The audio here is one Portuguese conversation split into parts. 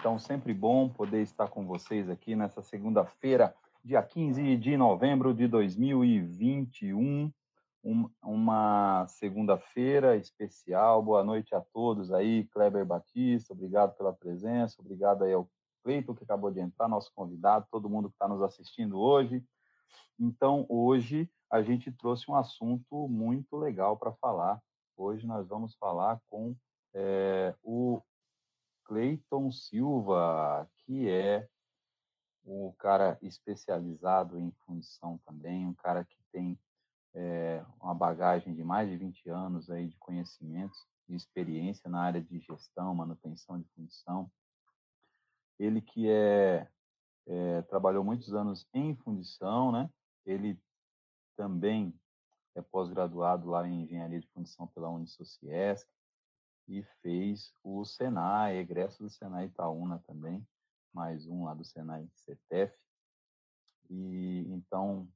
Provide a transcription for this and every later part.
Então, sempre bom poder estar com vocês aqui nessa segunda-feira, dia 15 de novembro de 2021. Um, uma segunda-feira especial. Boa noite a todos aí. Kleber Batista, obrigado pela presença. Obrigado aí ao Cleiton, que acabou de entrar, nosso convidado, todo mundo que está nos assistindo hoje. Então, hoje a gente trouxe um assunto muito legal para falar. Hoje nós vamos falar com é, o Cleiton Silva, que é um cara especializado em fundição também, um cara que tem é, uma bagagem de mais de 20 anos aí de conhecimentos e experiência na área de gestão, manutenção de fundição. Ele que é, é trabalhou muitos anos em fundição, né? Ele também é pós-graduado lá em engenharia de fundição pela Unisociesc, e fez o Senai, egresso do Senai Itaúna também, mais um lá do Senai CETEF. E então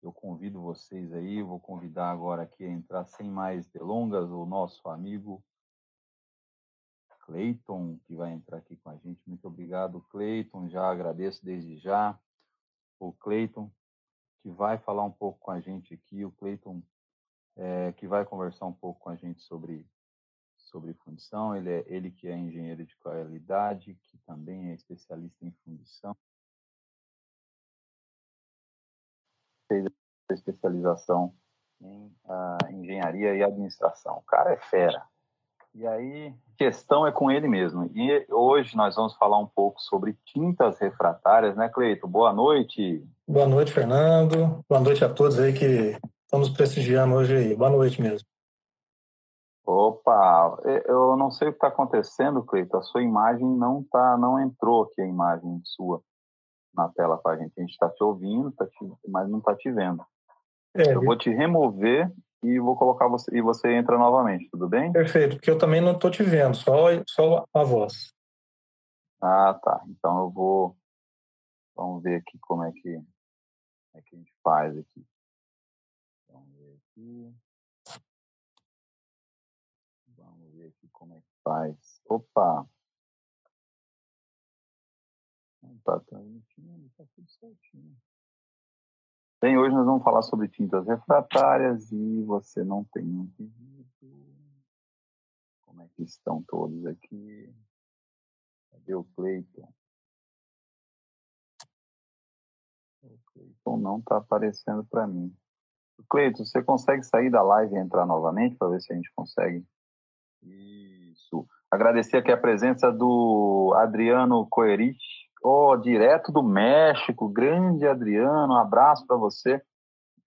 eu convido vocês aí, vou convidar agora aqui a entrar sem mais delongas o nosso amigo Cleiton, que vai entrar aqui com a gente. Muito obrigado, Cleiton. Já agradeço desde já. O Cleiton, que vai falar um pouco com a gente aqui. O Cleiton, é, que vai conversar um pouco com a gente sobre sobre fundição, ele, é, ele que é engenheiro de qualidade, que também é especialista em fundição. Fez a especialização em uh, engenharia e administração. O cara é fera. E aí, questão é com ele mesmo. E hoje nós vamos falar um pouco sobre tintas refratárias, né, Cleito? Boa noite. Boa noite, Fernando. Boa noite a todos aí que estamos prestigiando hoje aí. Boa noite mesmo. Opa, eu não sei o que está acontecendo, Cleiton. A sua imagem não tá, não entrou aqui a imagem sua na tela para a gente. A gente está te ouvindo, tá te, mas não está te vendo. É, eu vou te remover e vou colocar você e você entra novamente, tudo bem? Perfeito, porque eu também não estou te vendo, só só a voz. Ah, tá. Então eu vou vamos ver aqui como é que é que a gente faz aqui. Vamos ver aqui. Faz. Opa! Não tá transmitindo, tá tudo certinho. Bem, hoje nós vamos falar sobre tintas refratárias e você não tem um pedido. Como é que estão todos aqui? Cadê o Cleiton? O Cleiton não está aparecendo para mim. Cleiton, você consegue sair da live e entrar novamente para ver se a gente consegue? Agradecer aqui a presença do Adriano Coerich, oh, direto do México. Grande Adriano, um abraço para você.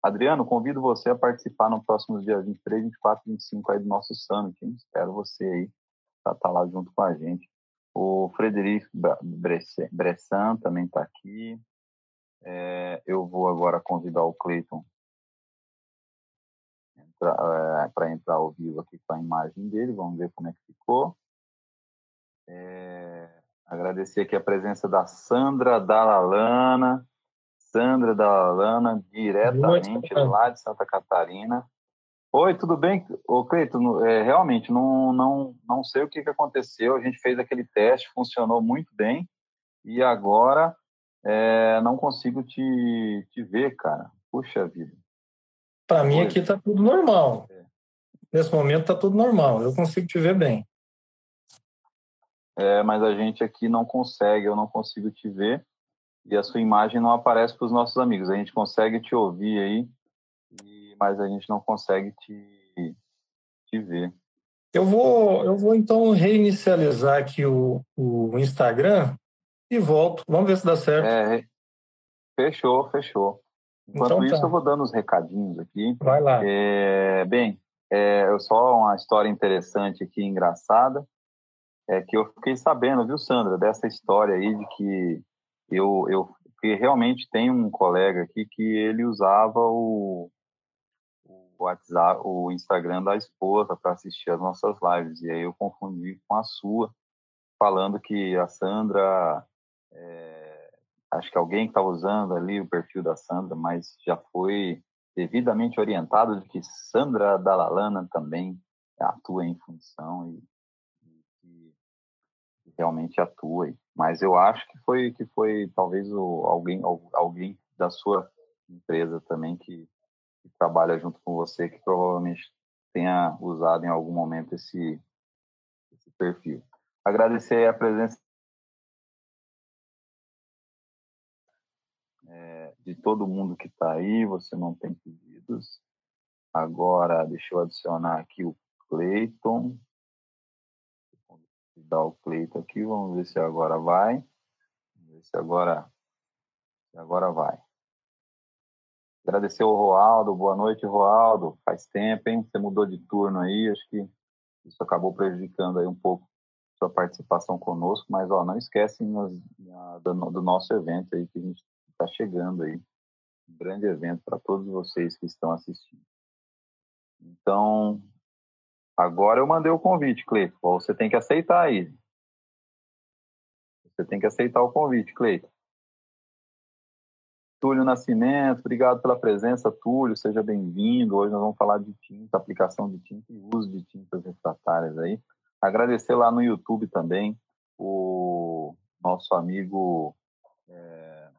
Adriano, convido você a participar no próximo dia 23, 24 e 25 aí do nosso summit. Hein? Espero você aí para estar tá lá junto com a gente. O Frederico Bressan também está aqui. É, eu vou agora convidar o Cleiton para entrar ao vivo aqui com a imagem dele. Vamos ver como é que ficou. É, agradecer aqui a presença da Sandra Dalalana. Sandra Dalalana, diretamente lá de Santa Catarina. Oi, tudo bem? Ô, Cleiton, é, realmente, não, não, não sei o que, que aconteceu. A gente fez aquele teste, funcionou muito bem. E agora é, não consigo te, te ver, cara. Puxa vida. Para mim aqui está tudo normal. É. Nesse momento está tudo normal. Eu consigo te ver bem. É, mas a gente aqui não consegue, eu não consigo te ver e a sua imagem não aparece para os nossos amigos. A gente consegue te ouvir aí, mas a gente não consegue te, te ver. Eu vou, eu vou então reinicializar aqui o, o Instagram e volto. Vamos ver se dá certo. É, fechou, fechou. Enquanto então, tá. isso, eu vou dando os recadinhos aqui. Vai lá. É, bem, é só uma história interessante aqui, engraçada, é que eu fiquei sabendo, viu, Sandra, dessa história aí de que eu, eu que realmente tem um colega aqui que ele usava o, o WhatsApp, o Instagram da esposa para assistir as nossas lives. E aí eu confundi com a sua, falando que a Sandra é, acho que alguém está usando ali o perfil da Sandra, mas já foi devidamente orientado de que Sandra Dalalana também atua em função e realmente atua. Mas eu acho que foi que foi talvez o, alguém alguém da sua empresa também que, que, trabalha junto com você que provavelmente tenha usado em algum momento esse, esse perfil. Agradecer a presença é, de todo mundo que está aí. Você não tem pedidos. Agora, deixa eu adicionar aqui o Cleiton dar o Cleito aqui, vamos ver se agora vai. Vamos ver se agora, se agora vai. Agradecer o Roaldo, boa noite, Roaldo. Faz tempo, hein? Você mudou de turno aí, acho que isso acabou prejudicando aí um pouco sua participação conosco, mas ó, não esquecem do, do nosso evento aí que a gente está chegando aí. Um grande evento para todos vocês que estão assistindo. Então, Agora eu mandei o convite, Cleiton. Você tem que aceitar aí. Você tem que aceitar o convite, Cleiton. Túlio Nascimento, obrigado pela presença, Túlio, seja bem-vindo. Hoje nós vamos falar de tinta, aplicação de tinta e uso de tintas refratárias aí. Agradecer lá no YouTube também o nosso amigo, é,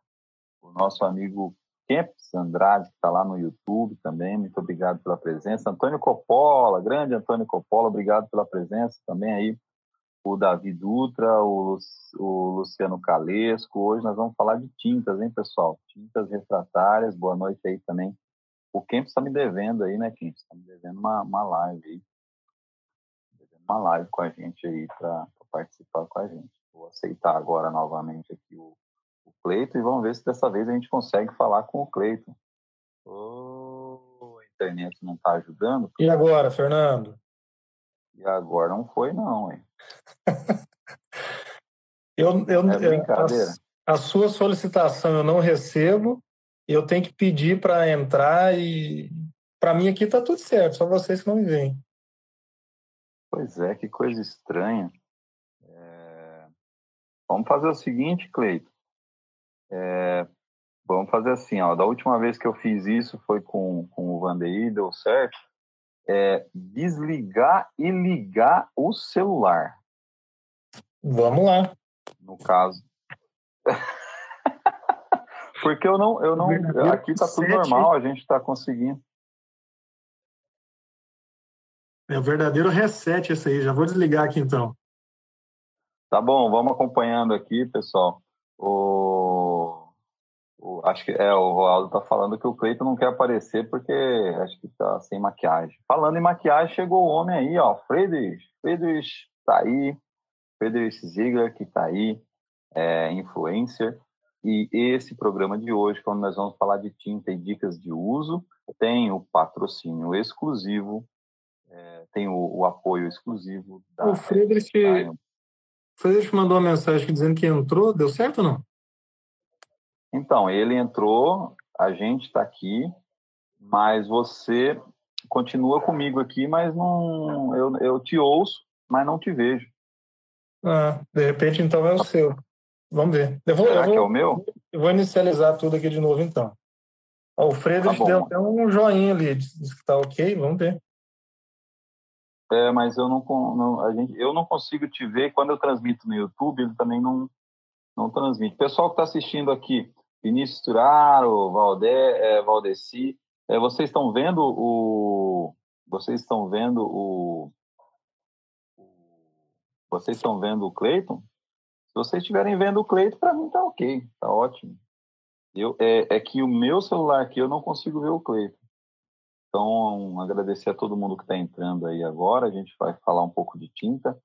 o nosso amigo Kempis Andrade, que está lá no YouTube também, muito obrigado pela presença. Antônio Coppola, grande Antônio Coppola, obrigado pela presença também aí. O Davi Dutra, o, o Luciano Calesco. Hoje nós vamos falar de tintas, hein, pessoal? Tintas refratárias. Boa noite aí também. O Kempis está me devendo aí, né, Kempis? Está me devendo uma, uma live aí. Uma live com a gente aí para participar com a gente. Vou aceitar agora novamente aqui o, Cleiton e vamos ver se dessa vez a gente consegue falar com o Cleiton. Oh, a internet não está ajudando. E agora, Fernando? E agora não foi, não, hein? eu, eu, é brincadeira. A, a sua solicitação eu não recebo, eu tenho que pedir para entrar e para mim aqui está tudo certo, só vocês que não me veem. Pois é, que coisa estranha. É... Vamos fazer o seguinte, Cleito. É, vamos fazer assim, ó. Da última vez que eu fiz isso foi com, com o Vandeir, deu certo. É, desligar e ligar o celular. Vamos lá. No caso. Porque eu não, eu não. Aqui tá tudo normal, a gente está conseguindo. É o verdadeiro reset esse aí. Já vou desligar aqui então. Tá bom, vamos acompanhando aqui, pessoal. O, o, acho que é o Roaldo está falando que o Cleiton não quer aparecer porque acho que está sem maquiagem. Falando em maquiagem, chegou o homem aí, ó, Friedrich. Friedrich está aí, Friedrich Ziegler que está aí, é, influencer. E esse programa de hoje, quando nós vamos falar de tinta e dicas de uso, tem o patrocínio exclusivo, é, tem o, o, apoio exclusivo da. O Friedrich, Friedrich mandou uma mensagem dizendo que entrou, deu certo ou não? Então, ele entrou, a gente está aqui, mas você continua comigo aqui, mas não, eu, eu te ouço, mas não te vejo. Ah, de repente então é o seu. Vamos ver. Eu vou, Será eu vou, que é o meu? Eu vou inicializar tudo aqui de novo então. o Friedrich tá deu até um joinha ali, disse que está ok, vamos ver. É, mas eu não, não, a gente, eu não consigo te ver. Quando eu transmito no YouTube, ele também não, não transmite. Pessoal que está assistindo aqui, Vinícius Turaro, Valdé, é, Valdeci, é, vocês estão vendo o. Vocês estão vendo o. Vocês estão vendo o Cleiton? Se vocês estiverem vendo o Cleiton, para mim tá ok, tá ótimo. Eu, é, é que o meu celular aqui eu não consigo ver o Cleiton. Então, agradecer a todo mundo que está entrando aí agora. A gente vai falar um pouco de tinta.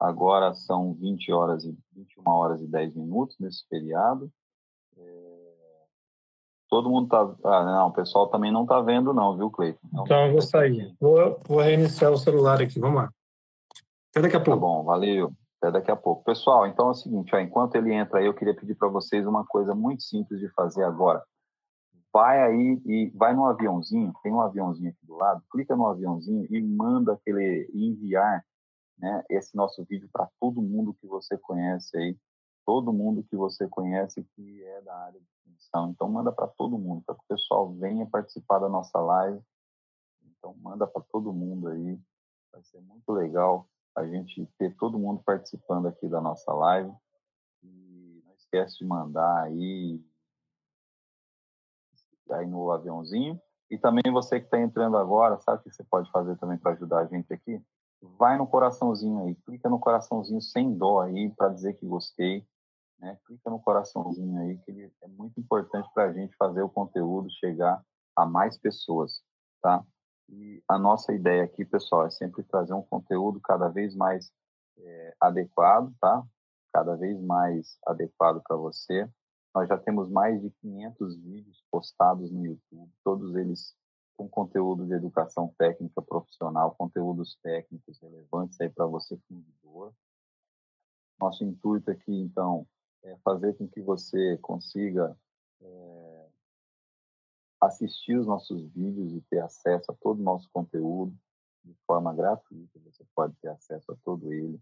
Agora são 20 horas e 21 horas e 10 minutos nesse feriado. É... Todo mundo está. Ah, não, o pessoal também não está vendo, não, viu, Cleiton? então eu vou sair. Vou, vou, reiniciar o celular aqui. Vamos lá. Até daqui a tá pouco. Tá bom, valeu. Até daqui a pouco. Pessoal, então é o seguinte: ó, enquanto ele entra aí, eu queria pedir para vocês uma coisa muito simples de fazer agora vai aí e vai no aviãozinho, tem um aviãozinho aqui do lado, clica no aviãozinho e manda aquele enviar, né, esse nosso vídeo para todo mundo que você conhece aí, todo mundo que você conhece que é da área de função. Então manda para todo mundo, para que o pessoal venha participar da nossa live. Então manda para todo mundo aí, vai ser muito legal a gente ter todo mundo participando aqui da nossa live. E não esquece de mandar aí, aí no aviãozinho. E também você que está entrando agora, sabe o que você pode fazer também para ajudar a gente aqui? Vai no coraçãozinho aí, clica no coraçãozinho sem dó aí para dizer que gostei. Né? Clica no coraçãozinho aí, que ele é muito importante para a gente fazer o conteúdo chegar a mais pessoas, tá? E a nossa ideia aqui, pessoal, é sempre trazer um conteúdo cada vez mais é, adequado, tá? Cada vez mais adequado para você. Nós já temos mais de 500 vídeos postados no YouTube, todos eles com conteúdo de educação técnica profissional, conteúdos técnicos relevantes aí para você fundidor. Nosso intuito aqui, então, é fazer com que você consiga é, assistir os nossos vídeos e ter acesso a todo o nosso conteúdo de forma gratuita. Você pode ter acesso a todo ele.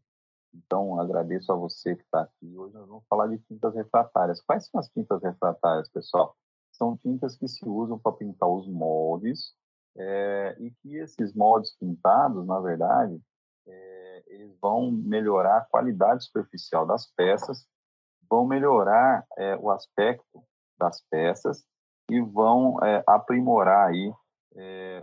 Então, agradeço a você que está aqui. Hoje nós vamos falar de tintas refratárias. Quais são as tintas refratárias, pessoal? São tintas que se usam para pintar os moldes é, e que esses moldes pintados, na verdade, é, eles vão melhorar a qualidade superficial das peças, vão melhorar é, o aspecto das peças e vão aprimorar aí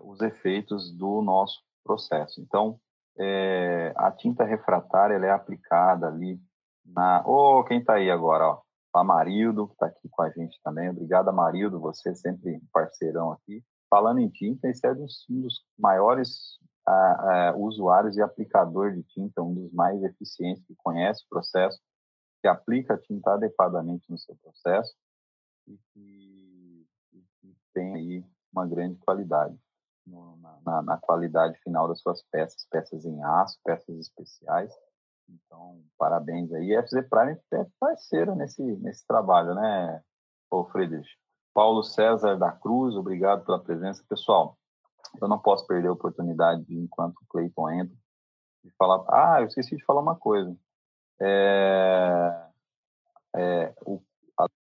os efeitos do nosso processo. Então, é, a tinta refratária é aplicada ali na. Ô, oh, quem está aí agora? Ó, Amarildo, que está aqui com a gente também. Obrigado, Amarildo, você sempre parceirão aqui. Falando em tinta, esse é um dos maiores usuários e aplicador de tinta, um dos mais eficientes que conhece o processo, que aplica a tinta adequadamente no seu processo e que, e que tem aí uma grande qualidade no, na, na, qualidade final das suas peças, peças em aço, peças especiais. Então, parabéns aí. A FZ Prime é parceira nesse, nesse trabalho, né, ô Friedrich? Paulo César da Cruz, obrigado pela presença. Pessoal, eu não posso perder a oportunidade, de, enquanto o Cleiton entra, de falar. Ah, eu esqueci de falar uma coisa. É, é, o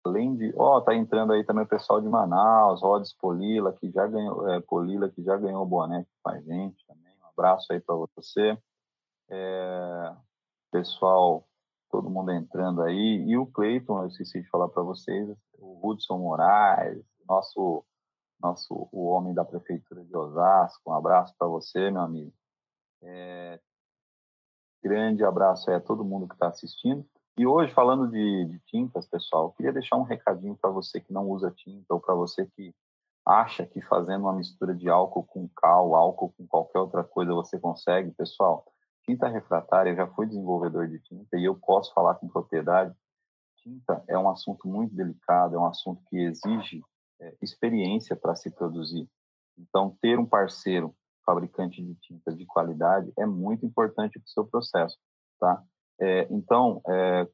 além de, ó, tá entrando aí também o pessoal de Manaus, Rods Polila, que já ganhou, é, Polila, que já ganhou o boné com a gente também. Um abraço aí para você. É, pessoal, todo mundo entrando aí. E o Cleiton, eu esqueci de falar para vocês, o Hudson Moraes, nosso, nosso, o homem da prefeitura de Osasco. Um abraço para você, meu amigo. É, grande abraço aí a todo mundo que está assistindo. E hoje, falando de, de tintas, pessoal, queria deixar um recadinho para você que não usa tinta ou para você que acha que fazendo uma mistura de álcool com cal, álcool com qualquer outra coisa você consegue, pessoal, tinta refratária, eu já fui desenvolvedor de tinta e eu posso falar com propriedade, tinta é um assunto muito delicado, é um assunto que exige é, experiência para se produzir. Então, ter um parceiro fabricante de tinta de qualidade é muito importante para o seu processo, tá? É, então, é,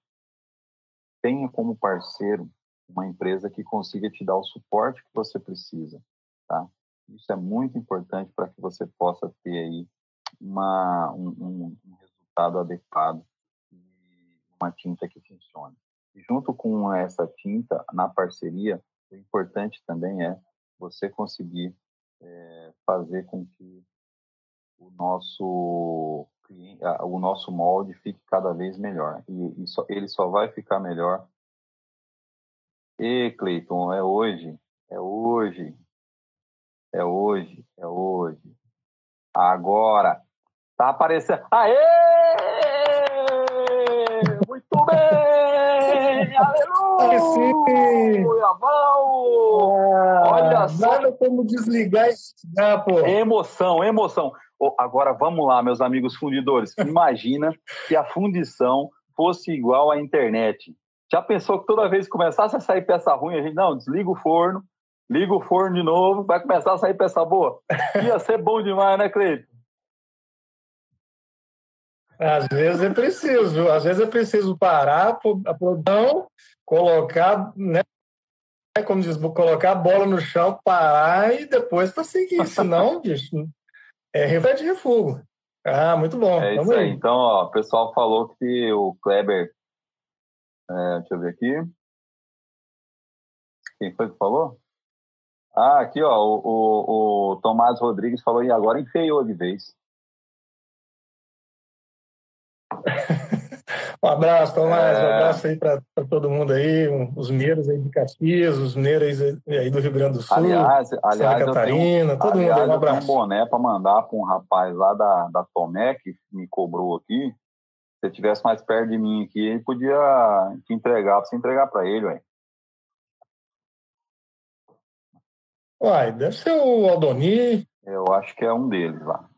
tenha como parceiro uma empresa que consiga te dar o suporte que você precisa, tá? Isso é muito importante para que você possa ter aí uma, um, um resultado adequado e uma tinta que funcione. E junto com essa tinta, na parceria, o importante também é você conseguir é, fazer com que o nosso o nosso molde fique cada vez melhor. E, e só, ele só vai ficar melhor. E, Cleiton, é hoje, é hoje, é hoje, é hoje. Agora, tá aparecendo. Aê! Muito bem! Aleluia! Vamos! Ah, Olha só. Nada como desligar e desligar, pô. Emoção, emoção. Agora vamos lá, meus amigos fundidores. Imagina que a fundição fosse igual à internet. Já pensou que toda vez que começasse a sair peça ruim, a gente, não, desliga o forno, liga o forno de novo, vai começar a sair peça boa? Ia ser bom demais, né, Cleiton? Às vezes é preciso, às vezes é preciso parar a produção, colocar, né, como diz, colocar a bola no chão, parar e depois para seguir, senão, bicho, é reflete refugo. Ah, muito bom. É isso aí. Então, ó, o pessoal falou que o Kleber. É, deixa eu ver aqui. Quem foi que falou? Ah, aqui, ó, o, o, o Tomás Rodrigues falou, e agora enfeiou de vez. Um abraço, Tomás. É... Um abraço aí para todo mundo aí, os mineiros aí de Caxias, os mineiros aí do Rio Grande do Sul, aliás, aliás Santa Catarina, um, todo aliás, mundo aí. Um abraço. Eu tenho um boné para mandar para um rapaz lá da, da Tomé, que me cobrou aqui. Se tivesse mais perto de mim aqui, ele podia te entregar, para você entregar para ele, ué. Uai, deve ser o Aldoni. Eu acho que é um deles lá.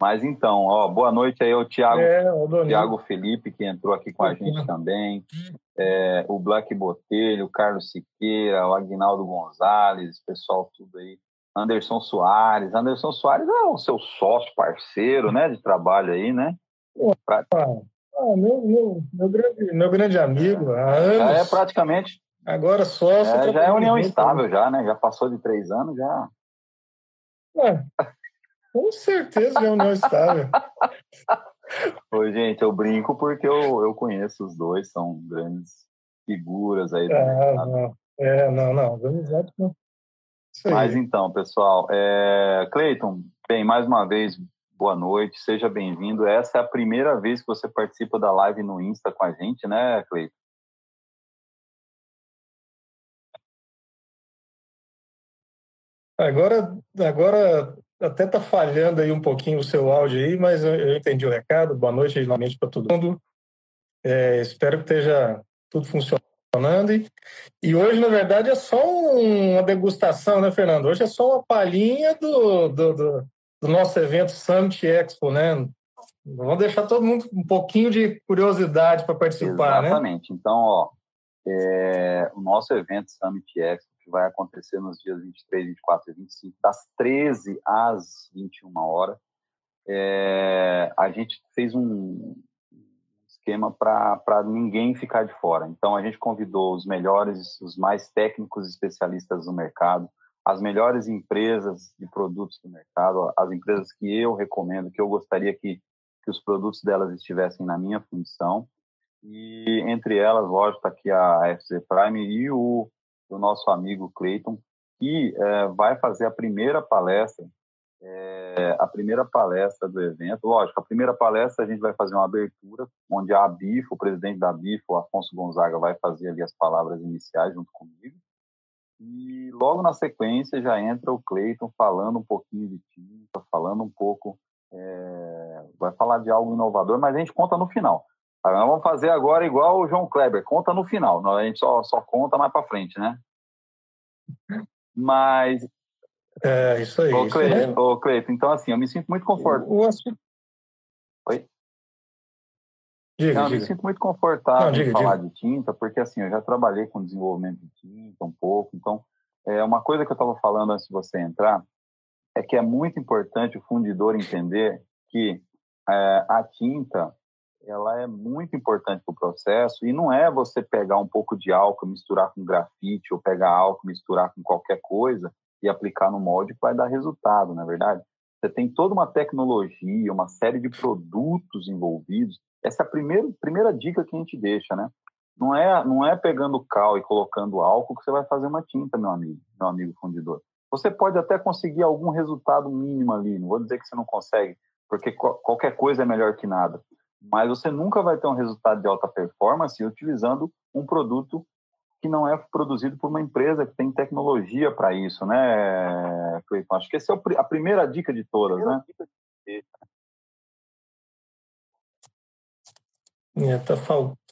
Mas então, ó, boa noite aí ao Tiago, É, Tiago Felipe, que entrou aqui com a gente também. É, o Black Botelho, o Carlos Siqueira, o Agnaldo Gonzalez, pessoal tudo aí. Anderson Soares. Anderson Soares é o seu sócio, parceiro, né, de trabalho aí, né? Pra... Ah, meu, meu, meu, grande, meu grande amigo, há anos. Já é praticamente. Agora sócio. É, já é união estável, já, né? Já passou de três anos, já. É. Com certeza é união estável. Oi, gente, eu brinco porque eu, eu conheço os dois, são grandes figuras aí. É, não, é, não, não, amizade não. Mas então, pessoal, é... Cleiton, bem, mais uma vez, boa noite, seja bem-vindo. Essa é a primeira vez que você participa da live no Insta com a gente, né, Cleiton? Agora, agora até está falhando aí um pouquinho o seu áudio aí, mas eu, entendi o recado. Boa noite novamente para todo mundo. É, espero que esteja tudo funcionando. E, e, hoje, na verdade, é só uma degustação, né, Fernando? Hoje é só uma palhinha do, do, do, do nosso evento Summit Expo, né? Vamos deixar todo mundo um pouquinho de curiosidade para participar, Exatamente. né? Exatamente. Então, ó, é, o nosso evento Summit Expo vai acontecer nos dias 23, 24 e 25, das 13 às 21 horas. É, a gente fez um esquema para ninguém ficar de fora. Então, a gente convidou os melhores, os mais técnicos especialistas do mercado, as melhores empresas de produtos do mercado, as empresas que eu recomendo, que eu gostaria que, que os produtos delas estivessem na minha função. E entre elas, lógico, está aqui a FZ Prime e o do nosso amigo Clayton, que é, vai fazer a primeira palestra, é, a primeira palestra do evento. Lógico, a primeira palestra a gente vai fazer uma abertura, onde a BIF, o presidente da BIF, o Afonso Gonzaga, vai fazer ali as palavras iniciais junto comigo. E logo na sequência já entra o Clayton falando um pouquinho de tinta, falando um pouco, é, vai falar de algo inovador, mas a gente conta no final. Nós vamos fazer agora igual o João Kleber, conta no final. A gente só, só conta mais para frente, né? Mas. É, isso aí. Ô, aí. ô, Cleiton, então assim, eu me sinto muito confortável. O, o... Oi? Diga, Não, diga. eu me sinto muito confortável Não, diga, em falar diga. de tinta, porque assim, eu já trabalhei com desenvolvimento de tinta um pouco, então é uma coisa que eu estava falando antes de você entrar é que é muito importante o fundidor entender que é, a tinta ela é muito importante para o processo e não é você pegar um pouco de álcool, misturar com grafite ou pegar álcool, misturar com qualquer coisa e aplicar no molde que vai dar resultado, na é verdade. Você tem toda uma tecnologia, uma série de produtos envolvidos. Essa é a primeira, primeira dica que a gente deixa, né? Não é, não é pegando cal e colocando álcool que você vai fazer uma tinta, meu amigo, meu amigo fundidor. Você pode até conseguir algum resultado mínimo ali, não vou dizer que você não consegue, porque qualquer coisa é melhor que nada mas você nunca vai ter um resultado de alta performance utilizando um produto que não é produzido por uma empresa que tem tecnologia para isso, né, Cleiton? Acho que essa é a primeira dica de todas, né? É, tá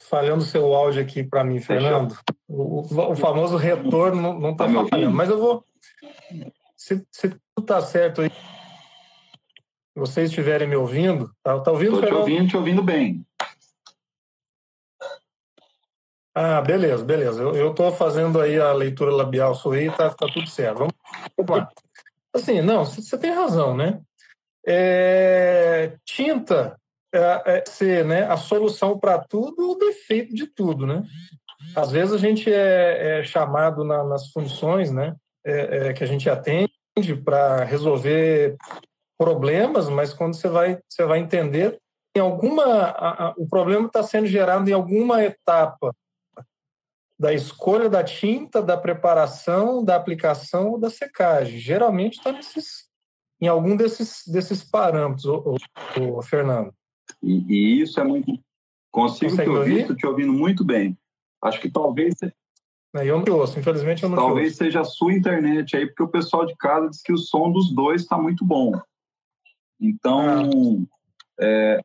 falhando seu áudio aqui para mim, Fernando. O, o, famoso retorno não está tá falhando, mas eu vou. Se, se tudo está certo aí, vocês estiverem me ouvindo, tá, tá ouvindo? Estou te ouvindo, te ouvindo bem. Ah, beleza, beleza. Eu estou fazendo aí a leitura labial sua aí, tá, tá tudo certo. Vamos lá. Assim, não, você tem razão, né? É, tinta é, é ser né, a solução para tudo, o defeito de tudo, né? Às vezes a gente é, é chamado na, nas funções, né, é, é, que a gente atende para resolver problemas, mas quando você vai, você vai entender, em alguma, a, a, o problema está sendo gerado em alguma etapa da escolha da tinta, da preparação, da aplicação ou da secagem. Geralmente está em algum desses, desses parâmetros, o, Fernando. E, e, isso é muito Consigo te ouvir? Estou te ouvindo muito bem. Acho que talvez... É, eu não te ouço, infelizmente eu não Talvez seja a sua internet aí, porque o pessoal de casa diz que o som dos dois está muito bom. Então, ah. é,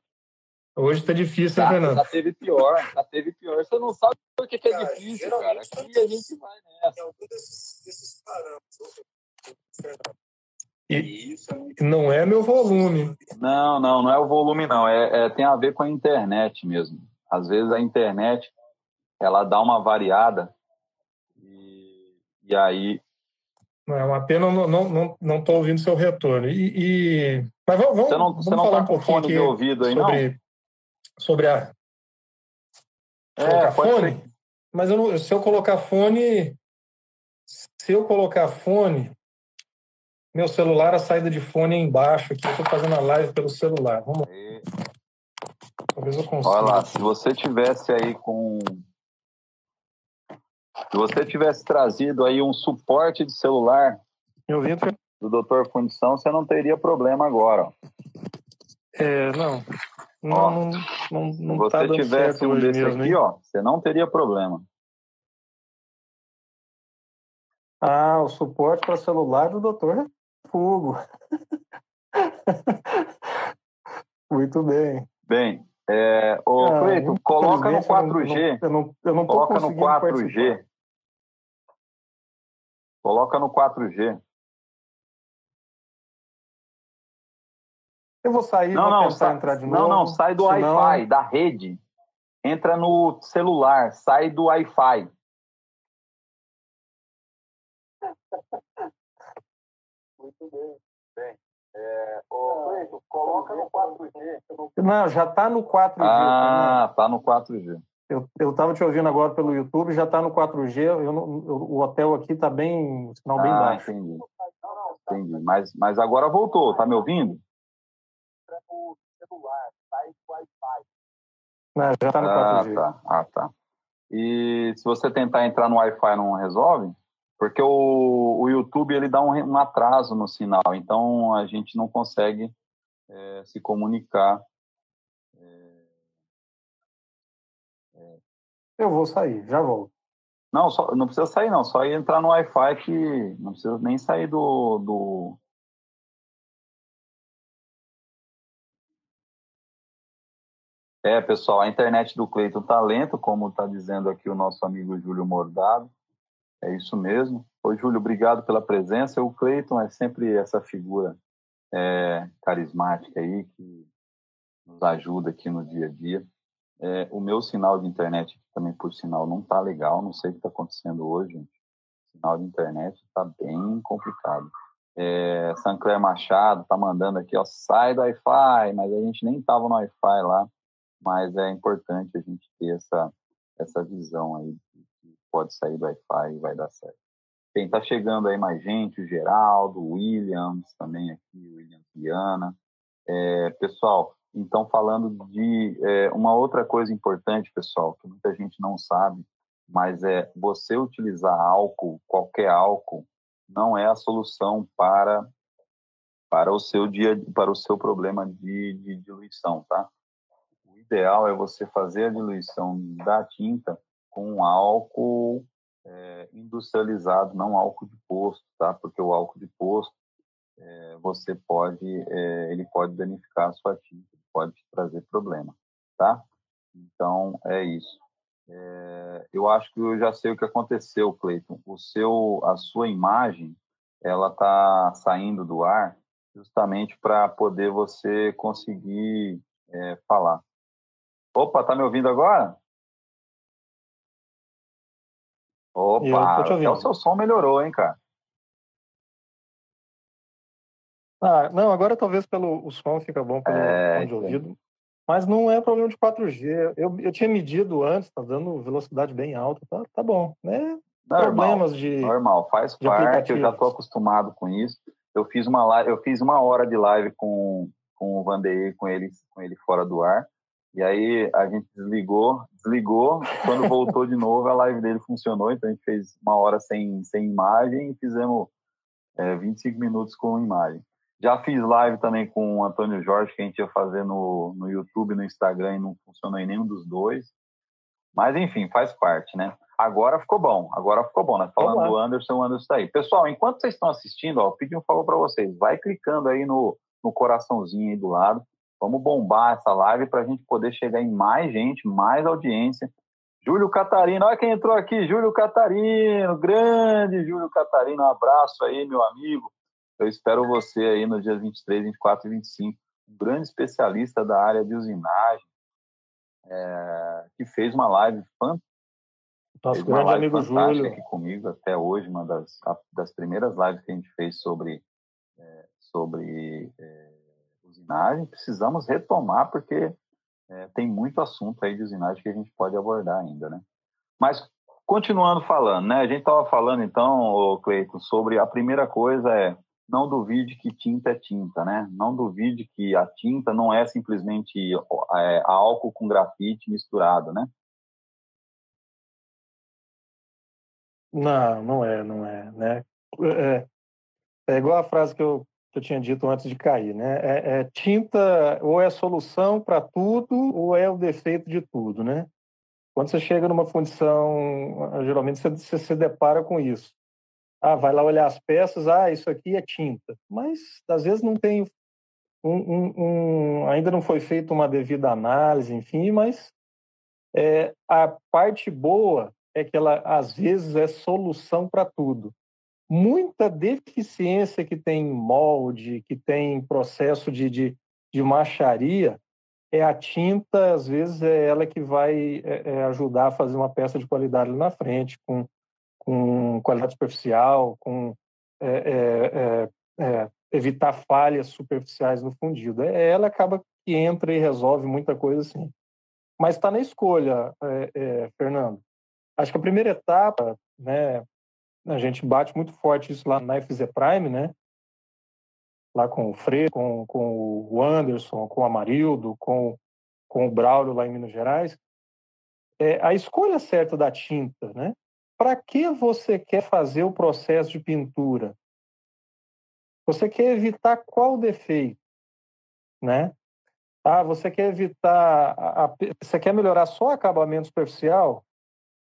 Hoje está difícil, tá, Fernando? Já teve pior, já teve pior. Você não sabe por que, que é difícil, cara. Aqui a gente vai nessa. É algum desses, desses parâmetros, e não é meu volume. Não, não, não é o volume, não. É, é, tem a ver com a internet mesmo. Às vezes a internet ela dá uma variada e, e aí. Não, é uma pena, não não não não estou ouvindo seu retorno. E, e... mas vamos, vamos, você não, vamos você não falar tá um pouquinho fone de ouvido aí, sobre, não? sobre a é, fone. Ser. Mas eu não, se eu colocar fone, se eu colocar fone, meu celular, a saída de fone é embaixo aqui. Eu estou fazendo a live pelo celular. Vamos. E... Talvez eu consiga. Olha lá, se você tivesse aí com se você tivesse trazido aí um suporte de celular do Doutor Fundição, você não teria problema agora. É, não. Não, ó, não, não, não se tá você tivesse um desse mesmo, aqui, hein? ó, você não teria problema. Ah, o suporte para celular do doutor Fogo. Muito bem. Bem, é, ô, ah, Cleiton, coloca no 4G. Eu não, eu não coloca no 4G. Participar. Coloca no 4G. Eu vou sair não, não, tentar entrar de novo. Não, não, sai do senão... Wi-Fi, da rede. Entra no celular, sai do Wi-Fi. Muito bem. Bem, é, ô, coloca no 4G. Não, já está no 4G. Ah, está no 4G. Eu estava te ouvindo agora pelo YouTube, já está no 4G. Eu, eu, o hotel aqui está bem, sinal ah, bem baixo. Entendi. Entendi. Mas, mas agora voltou, está me ouvindo? No celular, sai do Wi-Fi. Não, já está no 4G. Ah, tá. Ah, tá. E se você tentar entrar no Wi-Fi não resolve? Porque o, o YouTube ele dá um, um atraso no sinal, então a gente não consegue é, se comunicar. É, é. Eu vou sair, já volto. Não, só, não precisa sair não, só entrar no Wi-Fi que não precisa nem sair do, do, É, pessoal, a internet do Cleiton tá lento, como está dizendo aqui o nosso amigo Júlio Mordado. É isso mesmo. Oi, Júlio, obrigado pela presença. O Cleiton é sempre essa figura é, carismática aí que nos ajuda aqui no dia a dia. É, o meu sinal de internet também, por sinal, não tá legal. Não sei o que está acontecendo hoje. Gente. O sinal de internet está bem complicado. É, Sancler Machado tá mandando aqui, ó, sai do Wi-Fi, mas a gente nem tava no Wi-Fi lá mas é importante a gente ter essa, essa visão aí que pode sair do Wi-Fi e vai dar certo. Bem, tá chegando aí mais gente, o Geraldo, o Williams também aqui, o Williams Viana. É, pessoal, então falando de é, uma outra coisa importante, pessoal, que muita gente não sabe, mas é você utilizar álcool, qualquer álcool, não é a solução para para o seu dia, para o seu problema de, de diluição, tá? Ideal é você fazer a diluição da tinta com álcool é, industrializado, não álcool de posto, tá? Porque o álcool de posto é, você pode, é, ele pode danificar a sua tinta, pode te trazer problema, tá? Então é isso. Eu acho que eu já sei o que aconteceu, Cleiton. O seu, a sua imagem, ela está saindo do ar justamente para poder você conseguir é, falar. Opa, tá me ouvindo agora? Opa, até o seu som melhorou, hein, cara? Ah, não, agora talvez pelo o som fica bom pelo é, de ouvido. Mas não é problema de 4G. Eu, eu tinha medido antes, tá dando velocidade bem alta, tá, tá bom. Né? Normal, Problemas de. Normal, faz parte, eu já estou acostumado com isso. Eu fiz uma live, eu fiz uma hora de live com, com o Vandeir, com ele, com ele fora do ar. E aí a gente desligou, desligou. Quando voltou de novo, a live dele funcionou. Então a gente fez uma hora sem, sem imagem e fizemos é, 25 minutos com imagem. Já fiz live também com o Antônio Jorge, que a gente ia fazer no, no YouTube, no Instagram, e não funcionou em nenhum dos dois. Mas, enfim, faz parte, né? Agora ficou bom, agora ficou bom, né? Falando do Anderson, o Anderson está aí. Pessoal, enquanto vocês estão assistindo, ó, pedi um favor para vocês. Vai clicando aí no, no coraçãozinho aí do lado. Vamos bombar essa live para a gente poder chegar em mais gente, mais audiência. Júlio Catarino, olha quem entrou aqui, Júlio Catarino, grande Júlio Catarino, um abraço aí, meu amigo. Eu espero você aí nos dias 23, 24 e 25. Um grande especialista da área de usinagem, é, que fez uma live fantástica. Nosso grande amigo Júlio. aqui comigo até hoje, uma das, das primeiras lives que a gente fez sobre, é, sobre é, usinagem. Precisamos retomar, porque é, tem muito assunto aí de usinagem que a gente pode abordar ainda, né? Mas continuando falando, né? A gente estava falando então, Cleiton, sobre a primeira coisa é não duvide que tinta é tinta, né? Não duvide que a tinta não é simplesmente é, álcool com grafite misturado, né? Não, não é, não é, né? É, é igual a frase que eu, que eu tinha dito antes de cair, né? É, é tinta ou é solução para tudo ou é o defeito de tudo, né? Quando você chega numa fundição, geralmente você, você se depara com isso. Ah, vai lá olhar as peças, ah, isso aqui é tinta. Mas às vezes não tem um, um, um, ainda não foi feita uma devida análise, enfim, mas é, a parte boa é que ela às vezes é solução para tudo. Muita deficiência que tem em molde, que tem processo de, de, de macharia, é a tinta, às vezes é ela que vai é, é ajudar a fazer uma peça de qualidade na frente, com com qualidade superficial, com é, é, é, é, evitar falhas superficiais no fundido. Ela acaba que entra e resolve muita coisa assim. Mas está na escolha, Fernando. Acho que a primeira etapa, né, a gente bate muito forte isso lá na FZ Prime, né? Lá com o Freire, com, com o Anderson, com o Amarildo, com, com o Braulio lá em Minas Gerais. É, a escolha certa da tinta, né? Para que você quer fazer o processo de pintura? Você quer evitar qual defeito, né? Ah, você quer evitar, a, a, você quer melhorar só o acabamento superficial?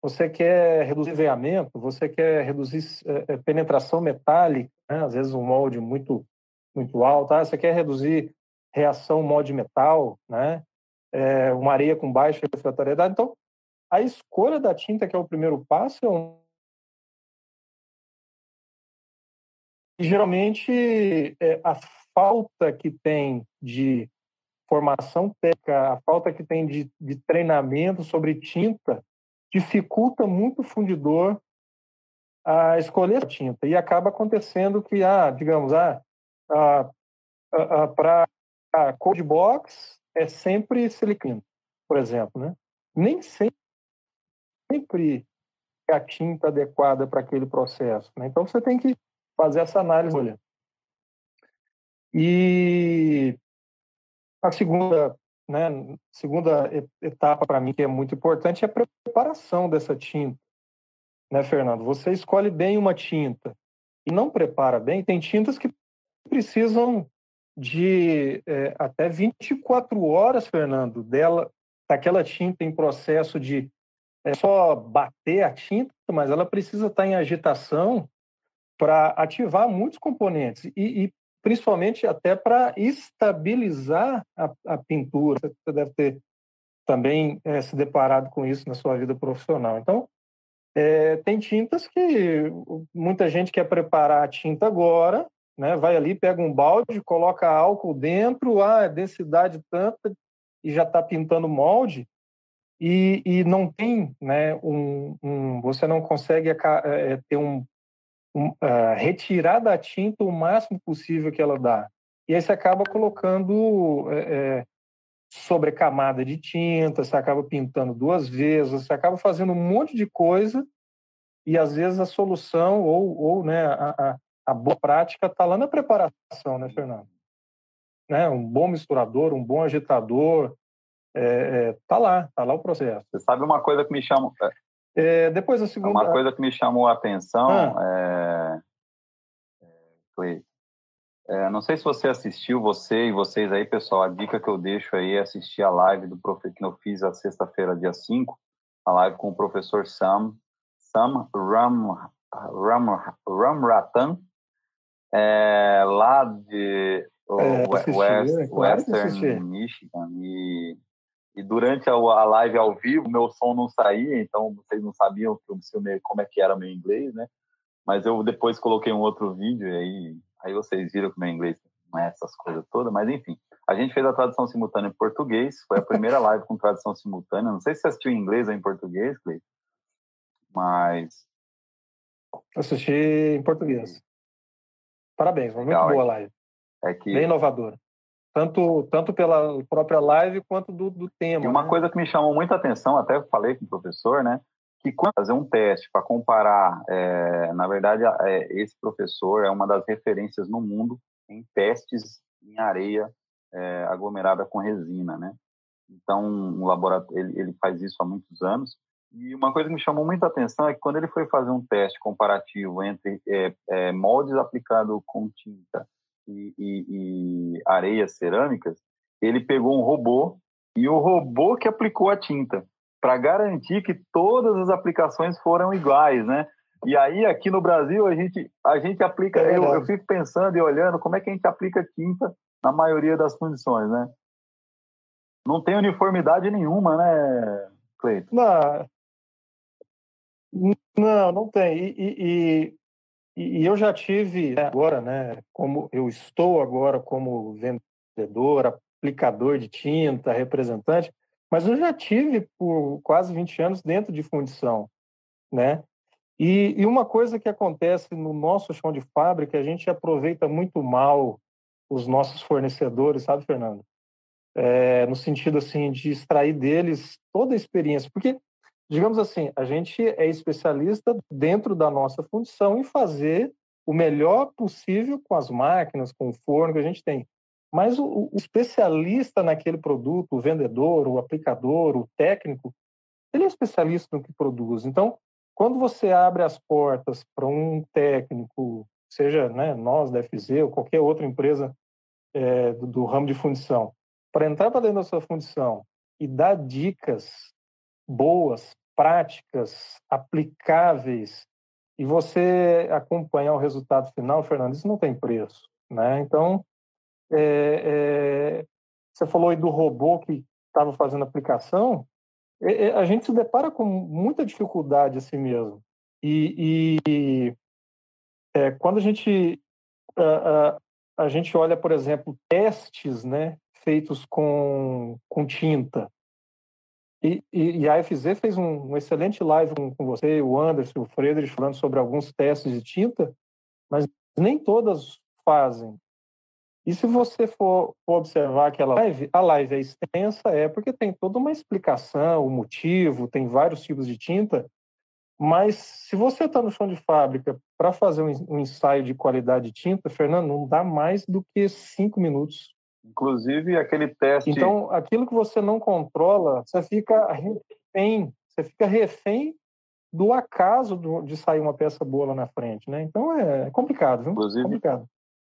Você quer reduzir veiamento? Você quer reduzir é, penetração metálica? Né? Às vezes um molde muito muito alto. Ah, você quer reduzir reação molde metal, né? É, uma areia com baixa refratoriedade. Então, a escolha da tinta, que é o primeiro passo, é um... E, geralmente, é a falta que tem de formação técnica, a falta que tem de, de treinamento sobre tinta, dificulta muito o fundidor a escolher a tinta. E acaba acontecendo que, ah, digamos, ah, ah, ah, para a code box é sempre silicone, por exemplo, né? Nem sempre sempre a tinta adequada para aquele processo. Né? Então, você tem que fazer essa análise. Olha. E a segunda, né, segunda etapa para mim que é muito importante é a preparação dessa tinta. Né, Fernando? Você escolhe bem uma tinta e não prepara bem. Tem tintas que precisam de é, até 24 horas, Fernando, dela, daquela tinta em processo de é só bater a tinta, mas ela precisa estar em agitação para ativar muitos componentes e, e principalmente até para estabilizar a, a, pintura. Você deve ter também é, se deparado com isso na sua vida profissional. Então, é, tem tintas que muita gente quer preparar a tinta agora, né? vai ali, pega um balde, coloca álcool dentro, ah, densidade tanta, e já está pintando molde e, e não tem, né, um, um você não consegue é, ter um uh, retirar da tinta o máximo possível que ela dá. E aí você acaba colocando é, sobrecamada de tinta, você acaba pintando duas vezes, você acaba fazendo um monte de coisa e às vezes a solução ou, ou né, a, a, a boa prática está lá na preparação, né, Fernando? Né, um bom misturador, um bom agitador, é, é, tá lá, tá lá o processo. Você sabe uma coisa que me chama. É, depois a segunda. Uma coisa que me chamou a atenção, ah. É, É, não sei se você assistiu, você e vocês aí, pessoal, a dica que eu deixo aí é assistir a live do profe que eu fiz a sexta-feira, dia 5, a live com o professor Sam, Sam Ram, Ram, Ramratan, é, lá de é, West, né? Western Michigan. E, e durante a, a, live ao vivo, meu som não saía, então vocês não sabiam como é que era meu inglês, né? Mas eu depois coloquei um outro vídeo e aí Aí vocês viram que meu inglês não é essas coisas todas, mas enfim. A gente fez a tradução simultânea em português, foi a primeira live com tradução simultânea. Não sei se você assistiu em inglês ou em português, Cleiton, mas. Assisti em português. Parabéns, foi muito Legal, boa a live. É que... Bem inovadora. Tanto, tanto pela própria live quanto do, do tema. E uma né? coisa que me chamou muita atenção, até falei com o professor, né? Que quando fazer um teste para comparar, é, na verdade, é, esse professor é uma das referências no mundo em testes em areia é, aglomerada com resina, né? Então, um laboratório, ele, ele, faz isso há muitos anos. E uma coisa que me chamou muita atenção é que quando ele foi fazer um teste comparativo entre é, é, moldes aplicados com tinta e, e, e areias cerâmicas, ele pegou um robô e o robô que aplicou a tinta para garantir que todas as aplicações foram iguais, né? E aí aqui no Brasil a gente a gente aplica, é eu, eu, fico pensando e olhando como é que a gente aplica tinta na maioria das condições, né? Não tem uniformidade nenhuma, né, Cleiton? Não, não, não tem. E, e, e eu já tive agora, né? Como eu estou agora como vendedor, aplicador de tinta, representante mas eu já tive por quase 20 anos dentro de fundição, né? E, e, uma coisa que acontece no nosso chão de fábrica, a gente aproveita muito mal os nossos fornecedores, sabe, Fernando? É, no sentido assim de extrair deles toda a experiência, porque digamos assim, a gente é especialista dentro da nossa fundição em fazer o melhor possível com as máquinas, com o forno que a gente tem. Mas o, o, especialista naquele produto, o vendedor, o aplicador, o técnico, ele é especialista no que produz. Então, quando você abre as portas para um técnico, seja né, nós da FZ ou qualquer outra empresa é, do, do, ramo de fundição, para entrar para dentro da sua fundição e dar dicas boas, práticas, aplicáveis, e você acompanhar o resultado final, Fernando, isso não tem preço. Né? Então, é, é, você falou aí do robô que estava fazendo aplicação. É, é, a gente se depara com muita dificuldade assim mesmo. E, e é, quando a gente a, a, a, gente olha, por exemplo, testes, né, feitos com, com tinta. E, e, e a FZ fez um, um excelente live com, com, você, o Anderson, o Friedrich, falando sobre alguns testes de tinta, mas nem todas fazem. E se você for, observar aquela live, a live é extensa, é porque tem toda uma explicação, o motivo, tem vários tipos de tinta, mas se você está no chão de fábrica para fazer um, ensaio de qualidade de tinta, Fernando, não dá mais do que cinco minutos. Inclusive aquele teste. Então, aquilo que você não controla, você fica refém, você fica refém do acaso de sair uma peça boa lá na frente, né? Então é complicado, viu? Inclusive, complicado.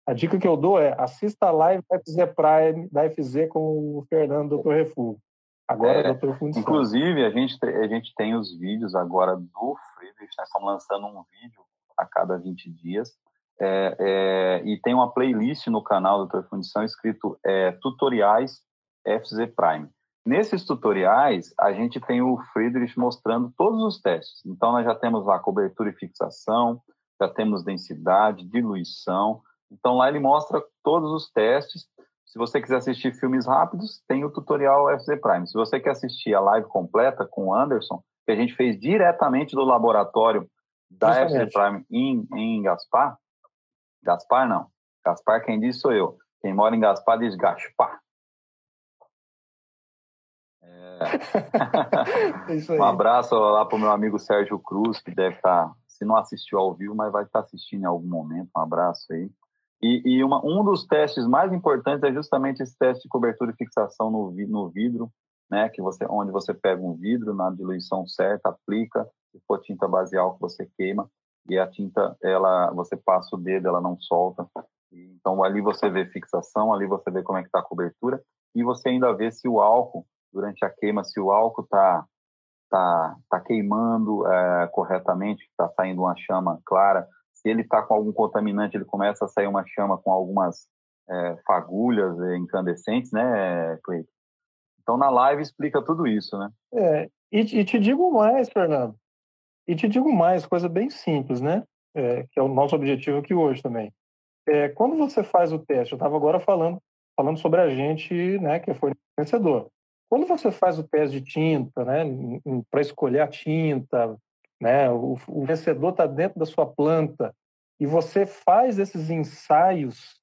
A dica que eu dou é assista a live da FZ Prime, da FZ com o Fernando Dr. Refúgio. Agora, é, Dr. Fundição. Inclusive, a gente, a gente tem os vídeos agora do Friedrich, nós estamos lançando um vídeo a cada 20 dias. É, é, e tem uma playlist no canal do Dr. Fundição escrito é, Tutoriais FZ Prime. Nesses tutoriais, a gente tem o Friedrich mostrando todos os testes. Então, nós já temos lá cobertura e fixação, já temos densidade, diluição, então lá ele mostra todos os testes. Se você quiser assistir filmes rápidos, tem o tutorial FZ Prime. Se você quer assistir a live completa com o Anderson, que a gente fez diretamente do laboratório da Justamente. FZ Prime em, em Gaspar, Gaspar não, Gaspar quem diz sou eu. Quem mora em Gaspar diz Gaspar. É... um abraço lá para o meu amigo Sérgio Cruz, que deve estar, tá, se não assistiu ao vivo, mas vai estar tá assistindo em algum momento. Um abraço aí. E, e uma, um dos testes mais importantes é justamente esse teste de cobertura e fixação no, no vidro, né, que você, onde você pega um vidro na diluição certa, aplica, se for tinta baseal que você queima, e a tinta, ela, você passa o dedo, ela não solta, Então, ali você vê fixação, ali você vê como é que está a cobertura, e você ainda vê se o álcool, durante a queima, se o álcool está tá, tá queimando é, corretamente, está saindo uma chama clara. Se ele está com algum contaminante, ele começa a sair uma chama com algumas é, fagulhas incandescentes, né, Cleiton? Então, na live explica tudo isso, né? É, e, e, te digo mais, Fernando, e te digo mais, coisa bem simples, né? É, que é o nosso objetivo aqui hoje também. É, quando você faz o teste, eu estava agora falando, falando sobre a gente, né, que foi vencedor. Quando você faz o teste de tinta, né, para escolher a tinta, né, o, o vencedor está dentro da sua planta e você faz esses ensaios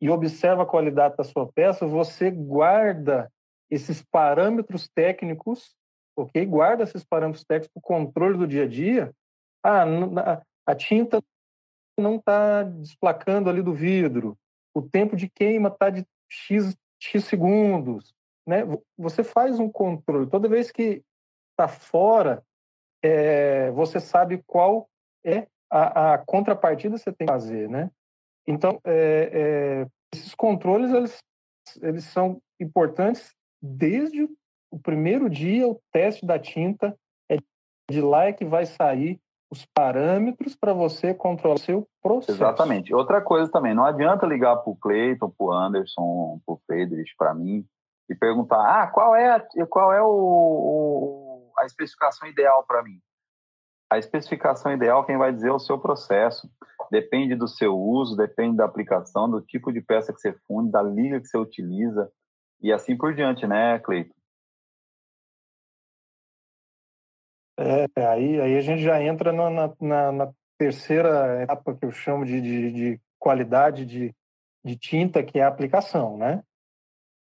e observa a qualidade da sua peça, você guarda esses parâmetros técnicos, ok? Guarda esses parâmetros técnicos para o controle do dia a dia. Ah, a tinta não está desplacando ali do vidro, o tempo de queima está de X, X segundos. Né? Você faz um controle. Toda vez que está fora, é, você sabe qual é a, a, contrapartida que você tem que fazer. Né? Então, é, é, esses controles eles, eles são importantes desde o primeiro dia, o teste da tinta é de lá é que vai sair os parâmetros para você controlar o seu processo. Exatamente. Outra coisa também, não adianta ligar para o Cleiton, para o Anderson, para o Friedrich, para mim, e perguntar, ah, qual é a, qual é o, o a especificação ideal para mim? A especificação ideal quem vai dizer é o seu processo. Depende do seu uso, depende da aplicação, do tipo de peça que você funde, da liga que você utiliza, e assim por diante, né, Cleiton? É, aí, aí a gente já entra na, na, na terceira etapa que eu chamo de, de, de qualidade de, de tinta, que é a aplicação, né?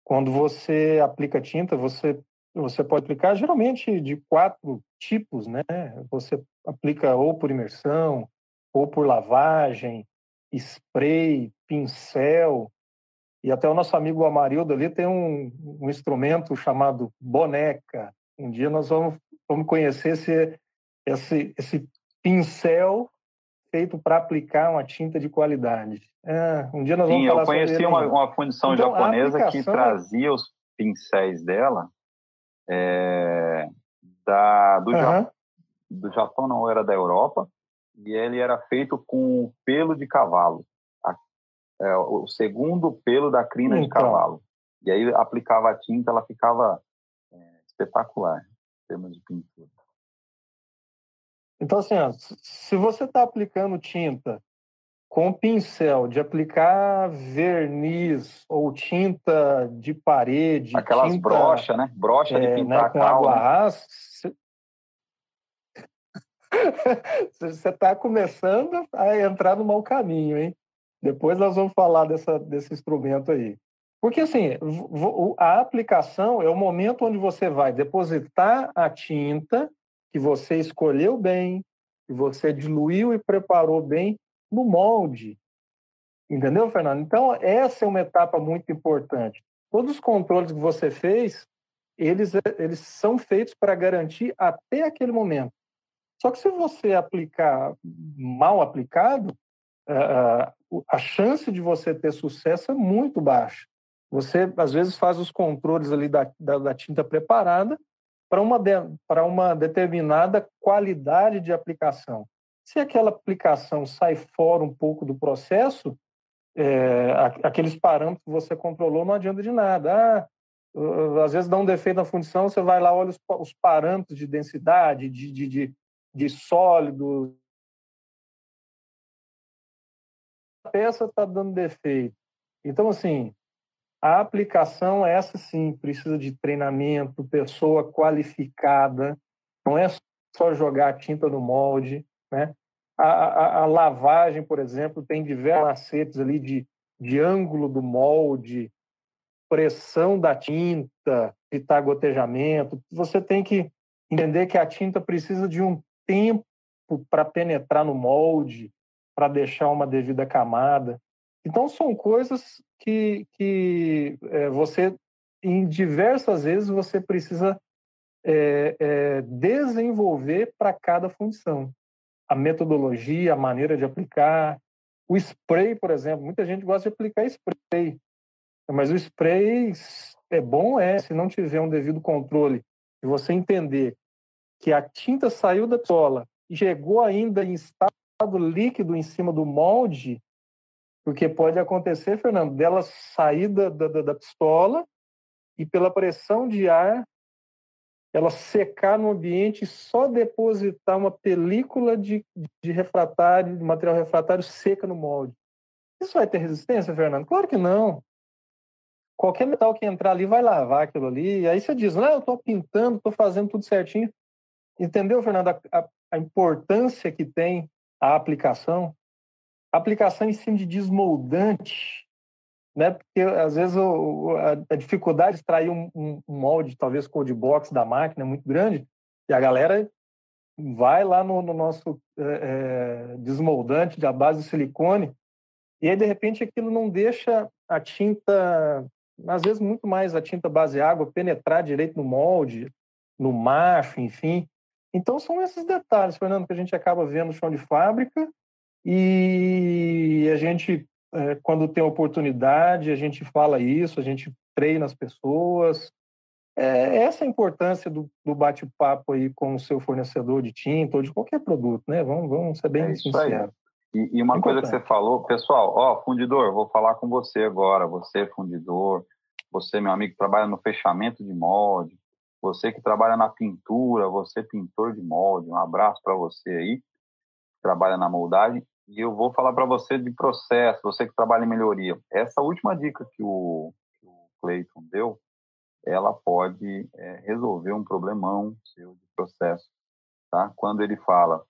Quando você aplica tinta, você você pode aplicar geralmente de quatro tipos, né? Você aplica ou por imersão, ou por lavagem, spray, pincel, e até o nosso amigo Amarildo ali tem um, um instrumento chamado boneca. Um dia nós vamos vamos conhecer esse, esse, esse pincel feito para aplicar uma tinta de qualidade. É, um dia nós vamos Sim, falar eu conheci uma, uma fundição então, japonesa que trazia os pincéis dela é, da, do, uhum. Japão, do Japão, não era da Europa, e ele era feito com pelo de cavalo, a, é, o segundo pelo da crina então. de cavalo. E aí aplicava a tinta, ela ficava é, espetacular termos de pintura. Então, assim, ó, se você está aplicando tinta com pincel, de aplicar verniz ou tinta de parede, aquelas tinta, brocha, né? Brocha é, de pintar né, com água rasa, você está começando a entrar no mau caminho, hein? Depois nós vamos falar dessa, desse instrumento aí. Porque, assim, a aplicação é o momento onde você vai depositar a tinta que você escolheu bem, que você diluiu e preparou bem no molde. Entendeu, Fernando? Então, essa é uma etapa muito importante. Todos os controles que você fez, eles, eles são feitos para garantir até aquele momento. Só que se você aplicar mal aplicado, a chance de você ter sucesso é muito baixa. Você, às vezes, faz os controles ali da, da, da tinta preparada para uma, de, uma determinada qualidade de aplicação. Se aquela aplicação sai fora um pouco do processo, é, aqueles parâmetros que você controlou não adianta de nada. Ah, às vezes dá um defeito na fundição, você vai lá, olha os, os parâmetros de densidade, de, de, de, de sólido. A peça está dando defeito. Então, assim, a aplicação, essa sim, precisa de treinamento, pessoa qualificada, não é só jogar tinta no molde, né? A, a, a lavagem, por exemplo, tem diversos macetes ali de, de ângulo do molde, pressão da tinta, evitar gotejamento. Você tem que entender que a tinta precisa de um tempo para penetrar no molde, para deixar uma devida camada. Então, são coisas que, que é, você, em diversas vezes, você precisa é, é, desenvolver para cada função. A metodologia, a maneira de aplicar, O spray, por exemplo, muita gente gosta de aplicar spray, mas o spray é bom é se não tiver um devido controle e você entender que a tinta saiu da pistola e chegou ainda em estado líquido em cima do molde, porque pode acontecer, Fernando, dela sair da, da, da pistola e pela pressão de ar ela secar no ambiente e só depositar uma película de, de refratário, de material refratário seca no molde. Isso vai ter resistência, Fernando? Claro que não. Qualquer metal que entrar ali vai lavar aquilo ali. E aí você diz, não, eu estou pintando, estou fazendo tudo certinho. Entendeu, Fernando, a, a, a, importância que tem a aplicação? A aplicação em cima de desmoldante né? Porque às vezes o, a, a, dificuldade de extrair um, um, molde, talvez code box da máquina, é muito grande, e a galera vai lá no, no nosso é, desmoldante de base de silicone, e aí de repente aquilo não deixa a tinta, às vezes muito mais a tinta base água, penetrar direito no molde, no macho, enfim. Então são esses detalhes, Fernando, que a gente acaba vendo no chão de fábrica e a gente é, quando tem oportunidade, a gente fala isso, a gente treina as pessoas. É, essa é a importância do, do bate-papo aí com o seu fornecedor de tinta ou de qualquer produto, né? Vamos, vamos ser bem é sinceros. E, e, uma é coisa que você falou, pessoal, ó, fundidor, vou falar com você agora, você fundidor, você, meu amigo, que trabalha no fechamento de molde, você que trabalha na pintura, você pintor de molde, um abraço para você aí, trabalha na moldagem e eu vou falar para você de processo, você que trabalha em melhoria. Essa última dica que o, que o Clayton deu, ela pode é, resolver um problemão seu de processo. Tá? Quando ele fala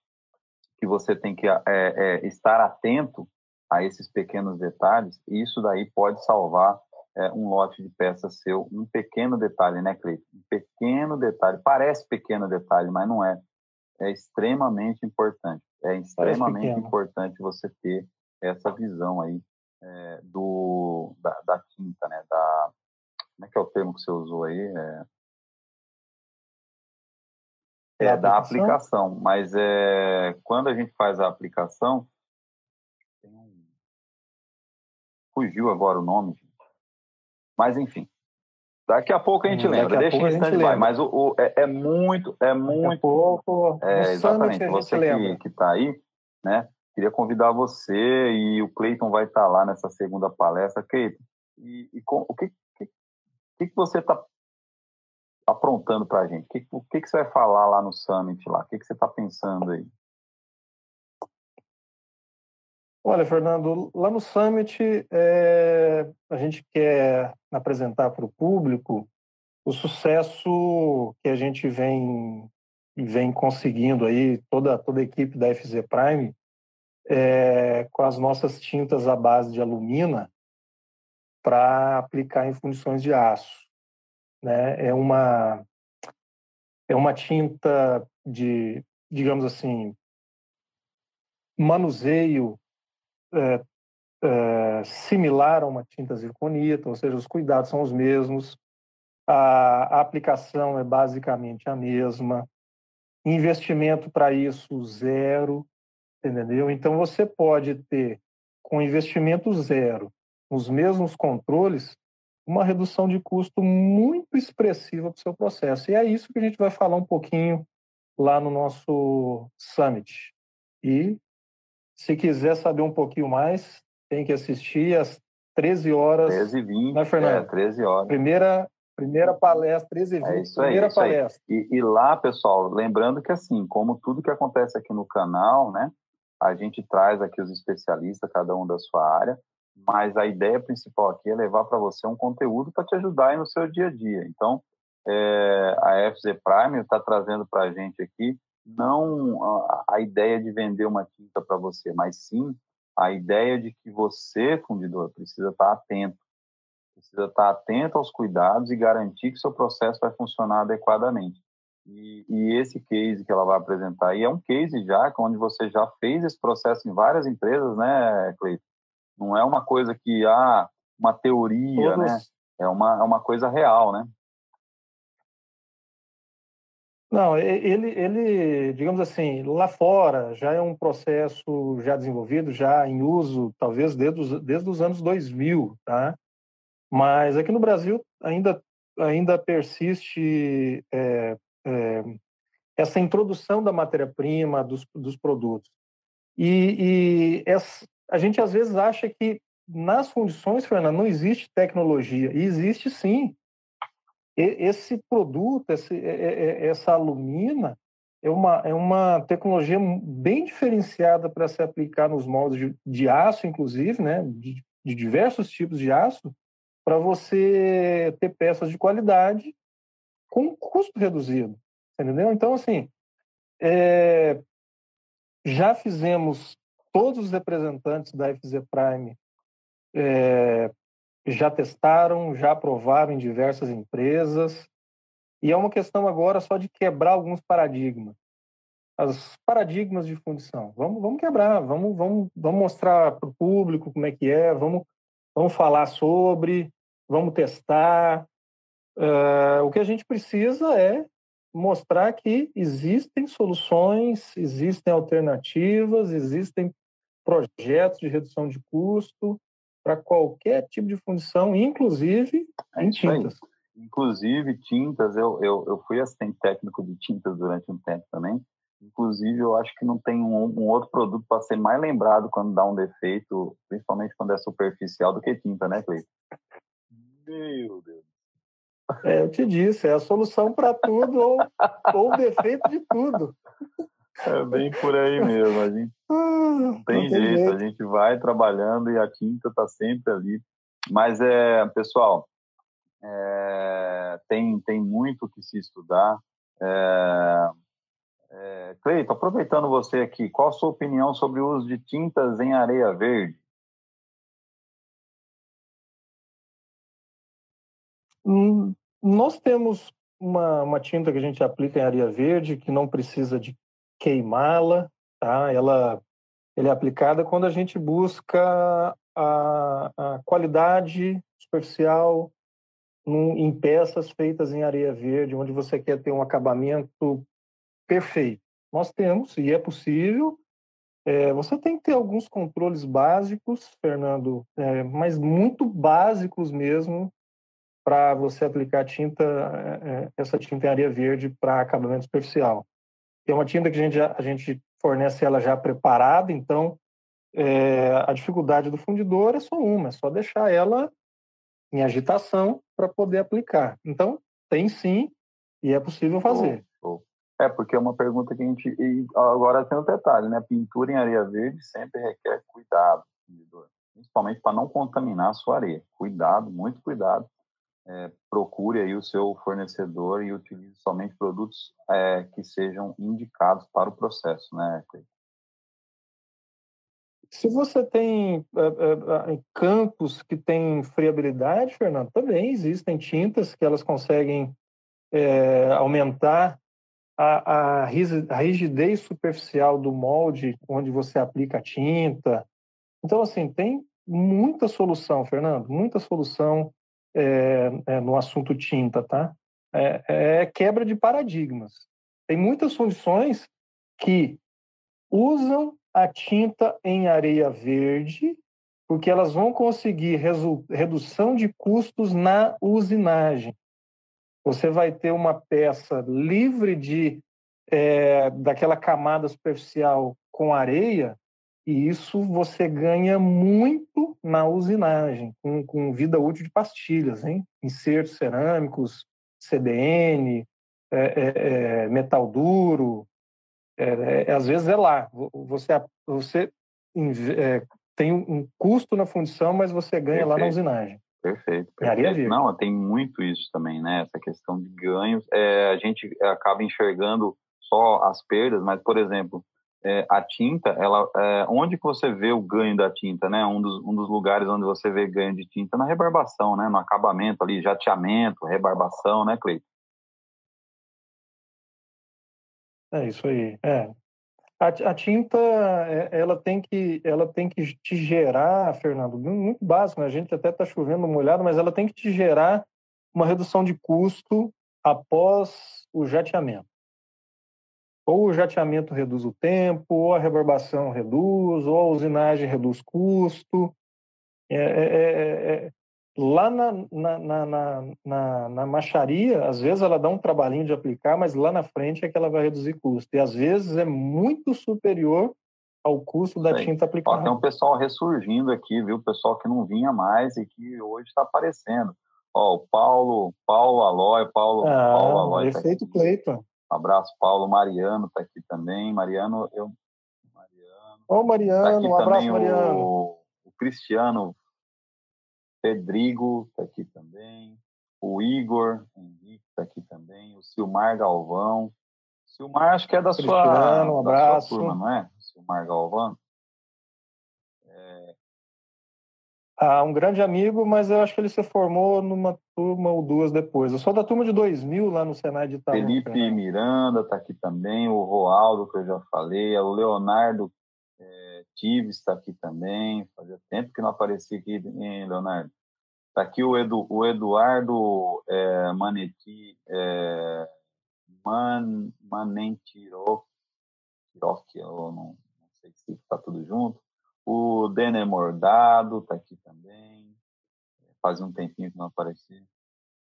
que você tem que é, é, estar atento a esses pequenos detalhes, isso daí pode salvar é, um lote de peças seu. Um pequeno detalhe, né, Cleiton? Um pequeno detalhe. Parece pequeno detalhe, mas não é. É extremamente importante é extremamente importante você ter essa visão aí é, do, da, da, tinta, né? Da, como é que é o termo que você usou aí? É, é da aplicação, mas é, quando a gente faz a aplicação, fugiu agora o nome, mas enfim, Daqui a pouco a gente hum, lembra, deixa em stand-by. Mas o, o, é, é, muito, é muito. pouco, é, exatamente. Você que está aí, né? Queria convidar você e o Cleiton vai estar tá lá nessa segunda palestra. Cleiton, e, e com, o que, que, que você está aprontando para a gente? O que, o que, que você vai falar lá no Summit? Lá? O que, que você está pensando aí? Olha, Fernando, lá no Summit é, a gente quer apresentar para o público o sucesso que a gente vem vem conseguindo aí toda toda a equipe da FZ Prime é, com as nossas tintas à base de alumina para aplicar em fundições de aço, né? É uma é uma tinta de digamos assim manuseio é, é, similar a uma tinta zirconita, ou seja, os cuidados são os mesmos, a, a aplicação é basicamente a mesma, investimento para isso zero, entendeu? Então você pode ter com investimento zero, os mesmos controles, uma redução de custo muito expressiva para o seu processo. E é isso que a gente vai falar um pouquinho lá no nosso summit. E se quiser saber um pouquinho mais, tem que assistir às 13 horas. 13 e 20, né, Fernando? É, 13 horas. Primeira, primeira palestra, 13 e 20, é isso aí, primeira isso palestra. E, e, lá, pessoal, lembrando que assim, como tudo que acontece aqui no canal, né, a gente traz aqui os especialistas, cada um da sua área, mas a ideia principal aqui é levar para você um conteúdo para te ajudar aí no seu dia a dia. Então, é, a FZ Prime está trazendo para a gente aqui não a, a ideia de vender uma tinta para você, mas sim a ideia de que você, fundidor, precisa estar atento. Precisa estar atento aos cuidados e garantir que seu processo vai funcionar adequadamente. E, e, esse case que ela vai apresentar aí é um case já, onde você já fez esse processo em várias empresas, né, Cleiton? Não é uma coisa que, ah, uma teoria? Todos... né? É uma, é uma coisa real, né? Não, ele, ele, digamos assim, lá fora já é um processo já desenvolvido, já em uso, talvez desde os, desde os anos 2000, tá? Mas aqui no Brasil ainda, ainda persiste é, é, essa introdução da matéria-prima, dos, dos produtos. E, e essa, a gente às vezes acha que nas fundições, Fernando, não existe tecnologia. E existe sim esse produto, esse, essa alumina, é uma, é uma tecnologia bem diferenciada para se aplicar nos moldes de, de aço, inclusive, né, de, de, diversos tipos de aço, para você ter peças de qualidade com custo reduzido, entendeu? Então, assim, é, já fizemos todos os representantes da FZ Prime é, já testaram, já aprovaram em diversas empresas. E é uma questão agora só de quebrar alguns paradigmas. Os paradigmas de fundição. Vamos, vamos quebrar, vamos, vamos, vamos mostrar para o público como é que é, vamos, vamos falar sobre, vamos testar. Uh, o que a gente precisa é mostrar que existem soluções, existem alternativas, existem projetos de redução de custo, para qualquer tipo de fundição, inclusive é em tintas. Aí. Inclusive tintas, eu, eu, eu fui assistente técnico de tintas durante um tempo também. Inclusive, eu acho que não tem um, um outro produto para ser mais lembrado quando dá um defeito, principalmente quando é superficial, do que tinta, né, Cleiton? Meu Deus. É, eu te disse, é a solução para tudo ou, ou defeito de tudo. É bem por aí mesmo. A gente ah, não tem, não tem jeito, jeito, a gente vai trabalhando e a tinta está sempre ali. Mas, é, pessoal, é, tem, tem muito que se estudar. É, é, Cleito, aproveitando você aqui, qual a sua opinião sobre o uso de tintas em areia verde? Hum, nós temos uma, uma tinta que a gente aplica em areia verde que não precisa de queimá-la, tá? Ela, é aplicada quando a gente busca a, a qualidade superficial num, em peças feitas em areia verde, onde você quer ter um acabamento perfeito. Nós temos, e é possível. É, você tem que ter alguns controles básicos, Fernando, é, mas muito básicos mesmo, para você aplicar tinta, é, é, essa tinta em areia verde para acabamento superficial. Tem uma tinta que a gente, a gente fornece ela já preparada, então é, a dificuldade do fundidor é só uma, é só deixar ela em agitação para poder aplicar. Então, tem sim, e é possível fazer. É, porque é uma pergunta que a gente. E agora tem um detalhe, né? Pintura em areia verde sempre requer cuidado, principalmente para não contaminar a sua areia. Cuidado, muito cuidado é, procure aí o seu fornecedor e utilize somente produtos é, que sejam indicados para o processo, né, Se você tem é, é, campos que têm friabilidade, Fernando, também existem tintas que elas conseguem é, aumentar a, a, rigidez superficial do molde onde você aplica a tinta. Então, assim, tem muita solução, Fernando, muita solução é, é, no assunto tinta, tá? É, é, quebra de paradigmas. Tem muitas fundições que usam a tinta em areia verde porque elas vão conseguir redução de custos na usinagem. Você vai ter uma peça livre de é, daquela camada superficial com areia e isso você ganha muito na usinagem, com, com vida útil de pastilhas, hein? insertos cerâmicos, CDN, é, é, é, metal duro, é, é, às vezes é lá. Você, você é, tem um custo na fundição, mas você ganha Perfeito. lá na usinagem. Perfeito. perfeito. Não, tem muito isso também, né? Essa questão de ganhos. a gente acaba enxergando só as perdas, mas, por exemplo, é, a tinta, ela, é, onde que você vê o ganho da tinta, né? Um dos, um dos lugares onde você vê ganho de tinta na rebarbação, né? No acabamento ali, jateamento, rebarbação, né, Cleiton? É isso aí. É. A, a, tinta, é, ela tem que, ela tem que te gerar, Fernando, muito básico. Né? A gente até está chovendo molhado, mas ela tem que te gerar uma redução de custo após o jateamento. Ou o jateamento reduz o tempo, ou a rebarbação reduz, ou a usinagem reduz custo. É, é, é, é lá na, na, na, na, na macharia, às vezes ela dá um trabalhinho de aplicar, mas lá na frente é que ela vai reduzir custo. E às vezes é muito superior ao custo da tinta aplicada. Tem um pessoal ressurgindo aqui, viu? Pessoal que não vinha mais e que hoje está aparecendo. Ó, o Paulo, Paulo Aloy, Paulo, ah, Paulo Aloy. Efeito tá Cleiton. Um abraço, Paulo. Mariano está aqui também. Mariano, eu. Mariano. Ô, Mariano, tá um abraço, Mariano. O, o Cristiano Pedrigo está aqui também. O Igor Henrique está aqui também. O Silmar Galvão. Silmar, acho que é da Cristiano, sua, um abraço. Sua turma, não é? Silmar Galvão. Ah, um grande amigo, mas eu acho que ele se formou numa turma ou duas depois. Eu sou da turma de 2000 lá no Senai de Itaú. Felipe né? Miranda está aqui também, o Roaldo, que eu já falei, o Leonardo é, Tives está aqui também. Fazia tempo que não aparecia aqui, hein, Leonardo? Está aqui o, Edu, o Eduardo é, Maneti, é, Man, Manentiroc, eu não, não sei se está tudo junto. O Denner Mordado está aqui também. Faz um tempinho que não aparecia.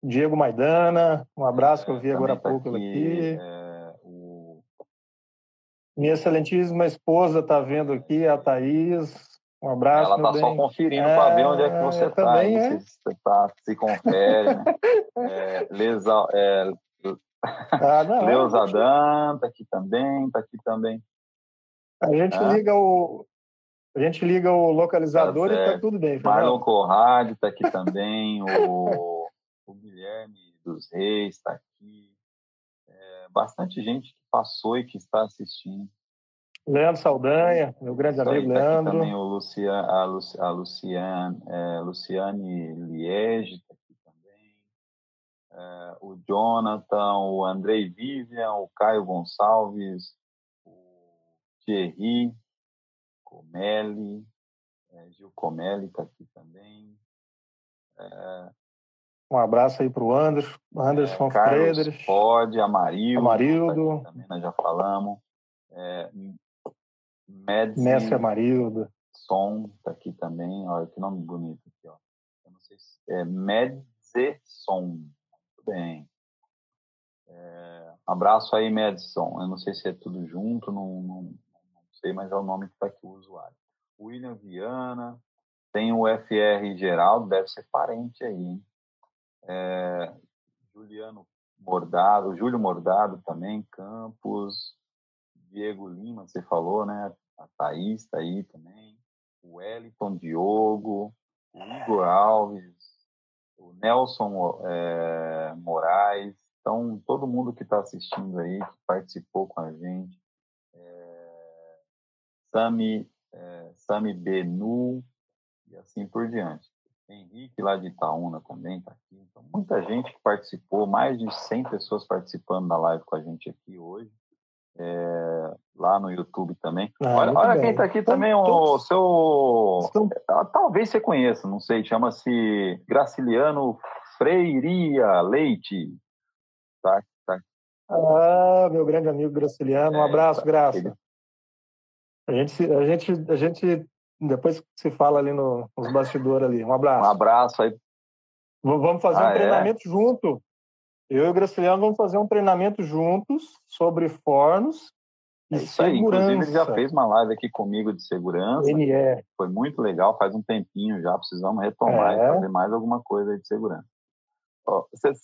Diego Maidana, um abraço é, que eu vi agora há tá pouco aqui. aqui. É, o... Minha excelentíssima esposa está vendo aqui, a Thaís. Um abraço. Ela está só conferindo é, para ver onde é que você está. É. Você tá, se confere, né? é, Lesa, é, ah, não, Leusa Dan está aqui também, está aqui também. A gente ah. liga o, a gente liga o localizador tá e tá tudo bem. Marlon Corrade está aqui também, o, o, Guilherme dos Reis está aqui. É, bastante gente que passou e que está assistindo. Leandro Saldanha, meu grande Isso amigo aí, tá Leandro. também o Lucian, a, Luci, a Luciane, é, Luciane Liege está aqui também. É, o Jonathan, o Andrei Vivian, o Caio Gonçalves, o Thierry, Comelli, é, Gil Comelli está aqui também. É, um abraço aí para o Anderson, Anderson é, Carlos. Pode, Amarildo. Amarildo. Tá também, nós já falamos. É, Medzi, Mestre Amarildo. Som está aqui também. Olha que nome bonito aqui. Ó. Eu não sei se é Medzeson. Muito bem. É, abraço aí, Medson. Eu não sei se é tudo junto, não, não, sei, mas é o nome que está aqui o usuário. William Viana, tem o FR Geraldo, deve ser parente aí. É, Juliano Mordado, Júlio Mordado também, Campos, Diego Lima, você falou, né? A Thaís está aí também, o Wellington Diogo, o Igor Alves, o Nelson é, Moraes, então todo mundo que está assistindo aí, que participou com a gente, Sami, é, Sami Benu e assim por diante. Henrique lá de Itaúna também está aqui. Então, muita gente que participou, mais de 100 pessoas participando da live com a gente aqui hoje. É, lá no YouTube também. Ah, olha, olha quem está aqui então, também, o seu. Estão... Ah, talvez você conheça, não sei, chama-se Graciliano Freiria Leite. Tá, tá. Ah, meu grande amigo Graciliano, um é, abraço, tá, Graça. Ele a gente, a gente, a gente depois se fala ali no, nos bastidores ali. Um abraço. Um abraço aí. Vamos fazer ah, um é? treinamento é? junto. Eu e o Graciliano vamos fazer um treinamento juntos sobre fornos e é segurança. Aí. Inclusive, ele já fez uma live aqui comigo de segurança. Ele é. Foi muito legal, faz um tempinho já. Precisamos retomar é. e fazer mais alguma coisa de segurança. vocês,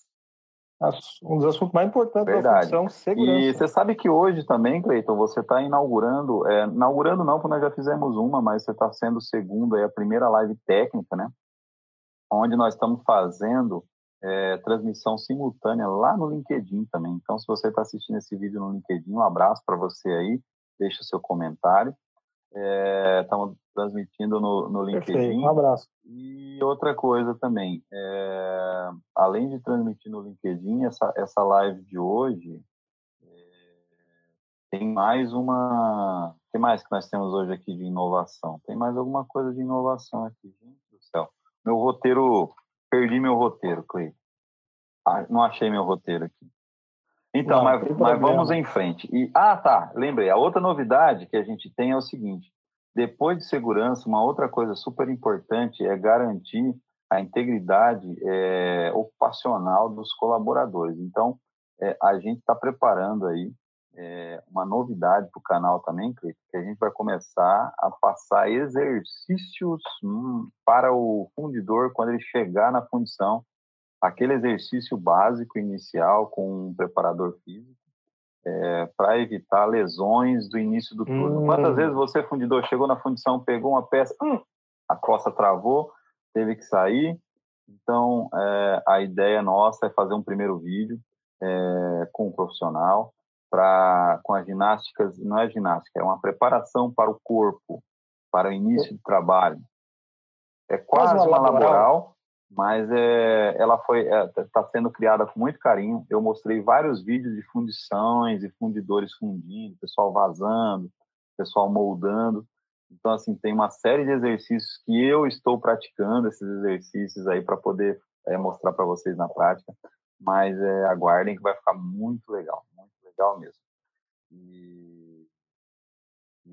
um dos assuntos mais importantes Verdade. da função, segurança. E você sabe que hoje também, Cleiton, você está inaugurando, é, inaugurando não, porque nós já fizemos uma, mas você está sendo o segundo, é a primeira live técnica, né? Onde nós estamos fazendo é, transmissão simultânea lá no LinkedIn também. Então, se você está assistindo esse vídeo no LinkedIn, um abraço para você aí, deixa o seu comentário. Estamos é, transmitindo no, no LinkedIn. Perfeito, um abraço. E outra coisa também, é, além de transmitir no LinkedIn, essa, essa live de hoje é, tem mais uma. O que mais que nós temos hoje aqui de inovação? Tem mais alguma coisa de inovação aqui, gente do céu. Meu roteiro, perdi meu roteiro, Cleiton. Ah, não achei meu roteiro aqui. Então, Não, mas, mas vamos em frente. E, ah, tá, lembrei. A outra novidade que a gente tem é o seguinte: depois de segurança, uma outra coisa super importante é garantir a integridade é, ocupacional dos colaboradores. Então, é, a gente está preparando aí é, uma novidade para o canal também, que a gente vai começar a passar exercícios hum, para o fundidor quando ele chegar na fundição, aquele exercício básico inicial com um preparador físico, é, para evitar lesões do início do turno. Hum. Quantas vezes você, fundidor, chegou na fundição, pegou uma peça, hum, a costa travou, teve que sair? Então, é, a ideia nossa é fazer um primeiro vídeo é, com um profissional, pra, com as ginásticas, não é ginástica, é uma preparação para o corpo, para o início do trabalho. É quase uma, uma laboral, mas é, ela foi está é, tá sendo criada com muito carinho. Eu mostrei vários vídeos de fundições e fundidores fundindo, pessoal vazando, pessoal moldando. Então, assim, tem uma série de exercícios que eu estou praticando, esses exercícios aí, para poder é, mostrar para vocês na prática. Mas é, aguardem que vai ficar muito legal legal mesmo. E,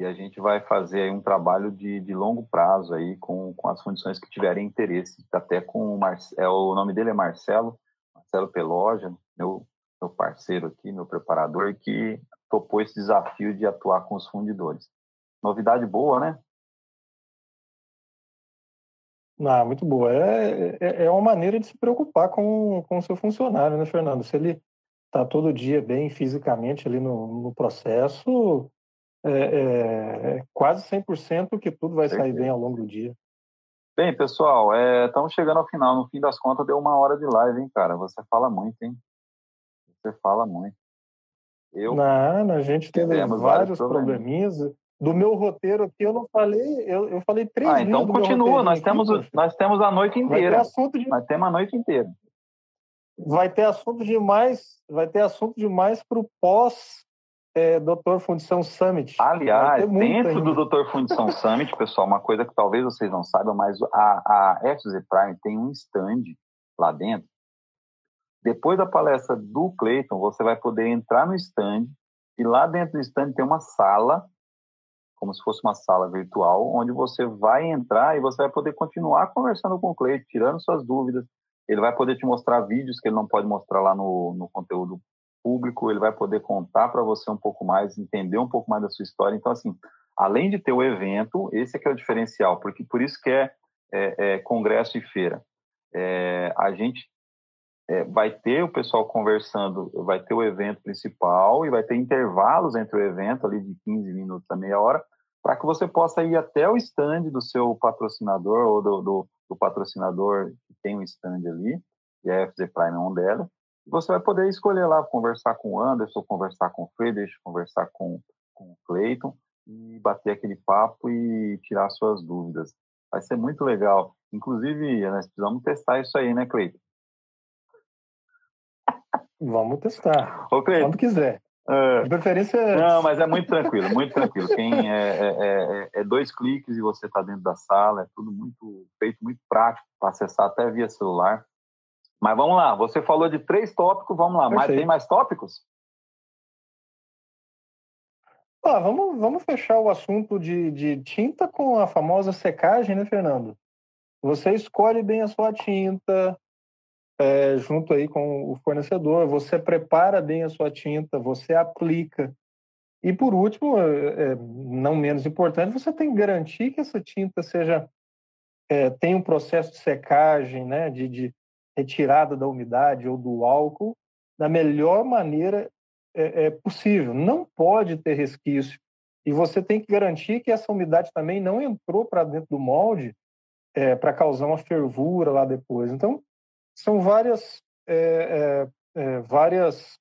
e a gente vai fazer aí um trabalho de, de longo prazo aí com, com as fundições que tiverem interesse, até com o Marcelo, é, o nome dele é Marcelo, Marcelo Peloja, meu, meu parceiro aqui, meu preparador, que topou esse desafio de atuar com os fundidores. Novidade boa, né? Ah, muito boa. É, é, é uma maneira de se preocupar com, com o seu funcionário, né, Fernando? Se ele está todo dia bem fisicamente ali no, no processo, é, é, é quase 100% que tudo vai sair bem ao longo do dia. Bem, pessoal, estamos é, chegando ao final. No fim das contas, deu uma hora de live, hein, cara? Você fala muito, hein? Você fala muito. Eu não, a gente teve vários, vários probleminhas. Do meu roteiro aqui, eu não falei, eu, eu falei três Ah, então continua. Nós temos, nós temos a noite inteira. De... Nós temos a noite inteira vai ter assunto demais, vai ter assunto demais para o pós é, Doutor Fundição Summit. Aliás, dentro do Doutor Fundição Summit, pessoal, uma coisa que talvez vocês não saibam, mas a, a FZ Prime tem um stand lá dentro. Depois da palestra do Clayton, você vai poder entrar no stand e lá dentro do stand tem uma sala, como se fosse uma sala virtual, onde você vai entrar e você vai poder continuar conversando com o Clayton, tirando suas dúvidas, ele vai poder te mostrar vídeos que ele não pode mostrar lá no, no conteúdo público, ele vai poder contar para você um pouco mais, entender um pouco mais da sua história. Então, assim, além de ter o evento, esse é que é o diferencial, porque por isso que é, é, é congresso e feira. É, a gente é, vai ter o pessoal conversando, vai ter o evento principal e vai ter intervalos entre o evento, ali de 15 minutos a meia hora, para que você possa ir até o stand do seu patrocinador ou do, do, do patrocinador que tem um stand ali, e a FZ Prime é um dela, e você vai poder escolher lá, conversar com o Anderson, conversar com o Friedrich, conversar com, com o Clayton, e bater aquele papo e tirar suas dúvidas. Vai ser muito legal. Inclusive, nós precisamos testar isso aí, né, Cleiton? Vamos testar. Ô, Cleiton, Quando quiser. É. De preferência. Não, mas é muito tranquilo, muito tranquilo. Quem é, é, é, é dois cliques e você está dentro da sala, é tudo muito feito, muito prático para acessar até via celular. Mas vamos lá, você falou de três tópicos, vamos lá. Mas tem mais tópicos? Ah, vamos, vamos fechar o assunto de, de tinta com a famosa secagem, né, Fernando? Você escolhe bem a sua tinta, é, junto aí com o fornecedor, você prepara bem a sua tinta, você aplica. E por último, é, é, não menos importante, você tem que garantir que essa tinta seja é, tem um processo de secagem, né, de, de, retirada da umidade ou do álcool da melhor maneira é, é, possível. Não pode ter resquício. E você tem que garantir que essa umidade também não entrou para dentro do molde é, para causar uma fervura lá depois. Então, são várias, é, é, é, várias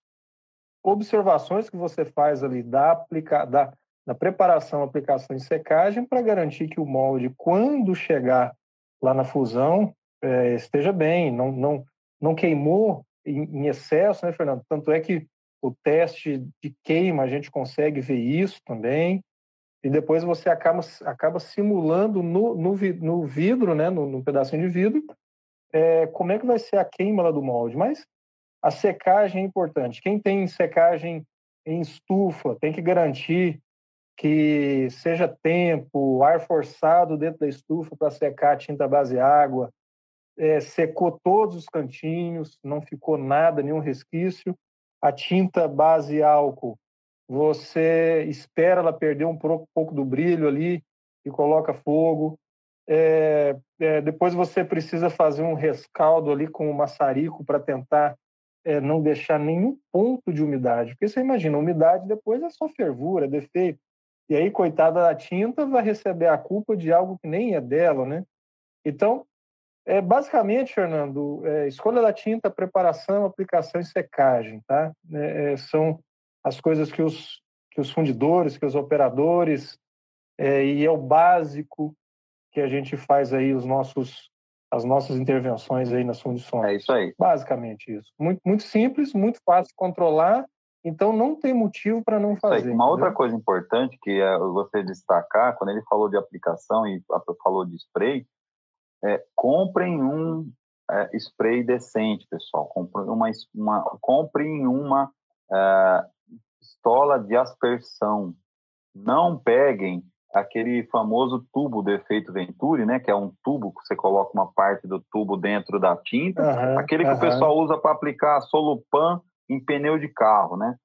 observações que você faz ali da, aplica, da, da preparação, aplicação e secagem para garantir que o molde, quando chegar lá na fusão, é, esteja bem, não, não, não queimou em, em, excesso, né, Fernando? Tanto é que o teste de queima a gente consegue ver isso também. E depois você acaba, acaba simulando no, no, no vidro, né, no, no pedacinho de vidro, é, como é que vai ser a queima lá do molde. Mas a secagem é importante. Quem tem secagem em estufa tem que garantir que seja tempo, ar forçado dentro da estufa para secar a tinta base água, é, secou todos os cantinhos, não ficou nada, nenhum resquício. A tinta base álcool, você espera ela perder um pouco do brilho ali e coloca fogo. É, é, depois você precisa fazer um rescaldo ali com o maçarico para tentar é, não deixar nenhum ponto de umidade. Porque você imagina, umidade depois é só fervura, é defeito. E aí, coitada da tinta, vai receber a culpa de algo que nem é dela, né? Então, é, basicamente, Fernando, é, escolha da tinta, preparação, aplicação e secagem, tá? É, é são as coisas que os, que os fundidores, que os operadores, é, e é o básico que a gente faz aí os nossos as nossas intervenções aí nas fundições. É isso aí. Basicamente isso. Muito, muito simples, muito fácil de controlar, então não tem motivo para não fazer. Uma outra coisa importante que eu gostaria de destacar, quando ele falou de aplicação e falou de spray, é, comprem um é, spray decente, pessoal. Comprem uma, uma, comprem uma é, pistola de aspersão. Não peguem aquele famoso tubo do efeito Venturi, né, que é um tubo que você coloca uma parte do tubo dentro da tinta, uhum, aquele que uhum. o pessoal usa para aplicar solupan em pneu de carro, né?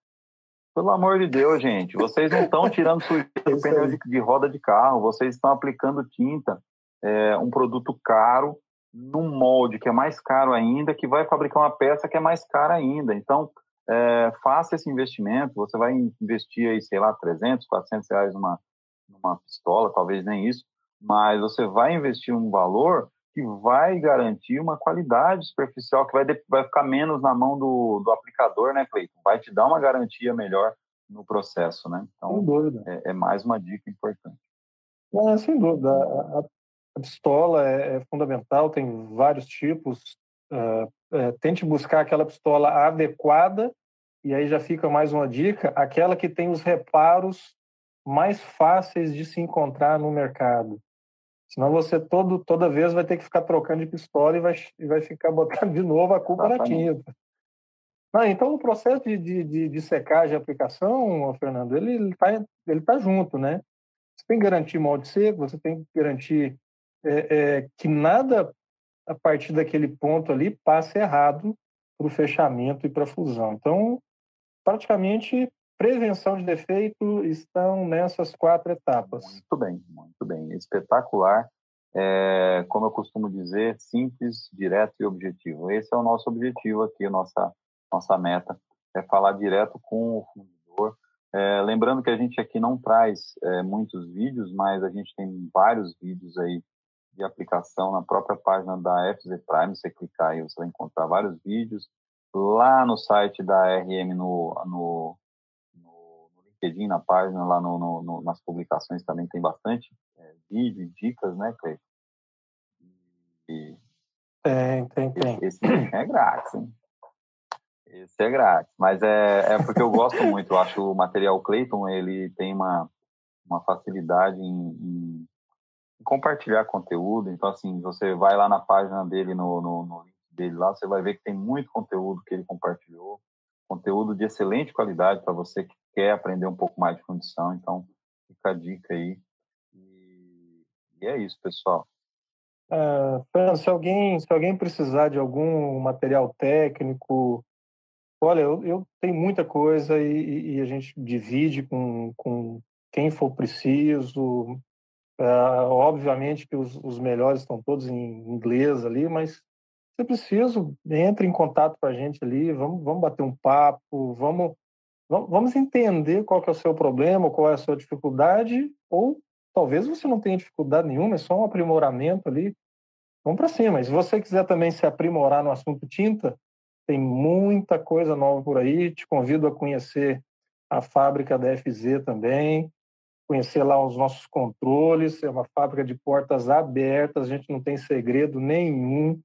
Pelo amor de Deus, gente, vocês não estão tirando sujeira do pneu de, de, roda de carro, vocês estão aplicando tinta é, um produto caro num molde que é mais caro ainda, que vai fabricar uma peça que é mais cara ainda. Então, é, faça esse investimento, você vai investir aí, sei lá, 300, 400 reais numa, numa pistola, talvez nem isso, mas você vai investir um valor que vai garantir uma qualidade superficial, que vai, vai ficar menos na mão do, do aplicador, né, Cleiton? Vai te dar uma garantia melhor no processo, né? Então. É, é mais uma dica importante. É, sem dúvida. A, pistola é, é, fundamental, tem vários tipos. Uh, é, tente buscar aquela pistola adequada, e aí já fica mais uma dica, aquela que tem os reparos mais fáceis de se encontrar no mercado. Senão você todo, toda vez vai ter que ficar trocando de pistola e vai, e vai ficar botando de novo a culpa na tinta. Ah, então o processo de, de, de, secagem e aplicação, Fernando, ele está ele tá junto, né? Você tem que garantir molde seco, você tem que garantir é, é, que nada a partir daquele ponto ali passe errado para o fechamento e para a fusão. Então, praticamente, prevenção de defeito estão nessas quatro etapas. Muito bem, muito bem. Espetacular. É, como eu costumo dizer, simples, direto e objetivo. Esse é o nosso objetivo aqui, nossa, nossa meta, é falar direto com o fundidor. É, lembrando que a gente aqui não traz é, muitos vídeos, mas a gente tem vários vídeos aí de aplicação na própria página da FZ Prime. Você clicar aí, você vai encontrar vários vídeos. Lá no site da RM, no, no, no, no LinkedIn, na página, lá no, no, nas publicações também tem bastante é, vídeo e dicas, né, Cleiton? E tem, tem, tem. Esse, esse é grátis, hein? Esse é grátis, mas é, é porque eu gosto muito. Eu acho o material Clayton ele tem uma, uma facilidade em, em compartilhar conteúdo. Então, assim, você vai lá na página dele, no, no, no, link dele lá, você vai ver que tem muito conteúdo que ele compartilhou, conteúdo de excelente qualidade para você que quer aprender um pouco mais de condição. Então, fica a dica aí. E, e é isso, pessoal. Uh, se alguém se alguém precisar de algum material técnico, olha, eu, eu tenho muita coisa e, e, a gente divide com, com quem for preciso. Uh, obviamente que os, os, melhores estão todos em inglês ali, mas se preciso, entre em contato com a gente ali, vamos, vamos bater um papo, vamos, vamos entender qual é o seu problema, qual é a sua dificuldade, ou talvez você não tenha dificuldade nenhuma, é só um aprimoramento ali. Vamos para cima. E se você quiser também se aprimorar no assunto tinta, tem muita coisa nova por aí. Te convido a conhecer a fábrica da FZ também conhecer lá os nossos controles, é uma fábrica de portas abertas, a gente não tem segredo nenhum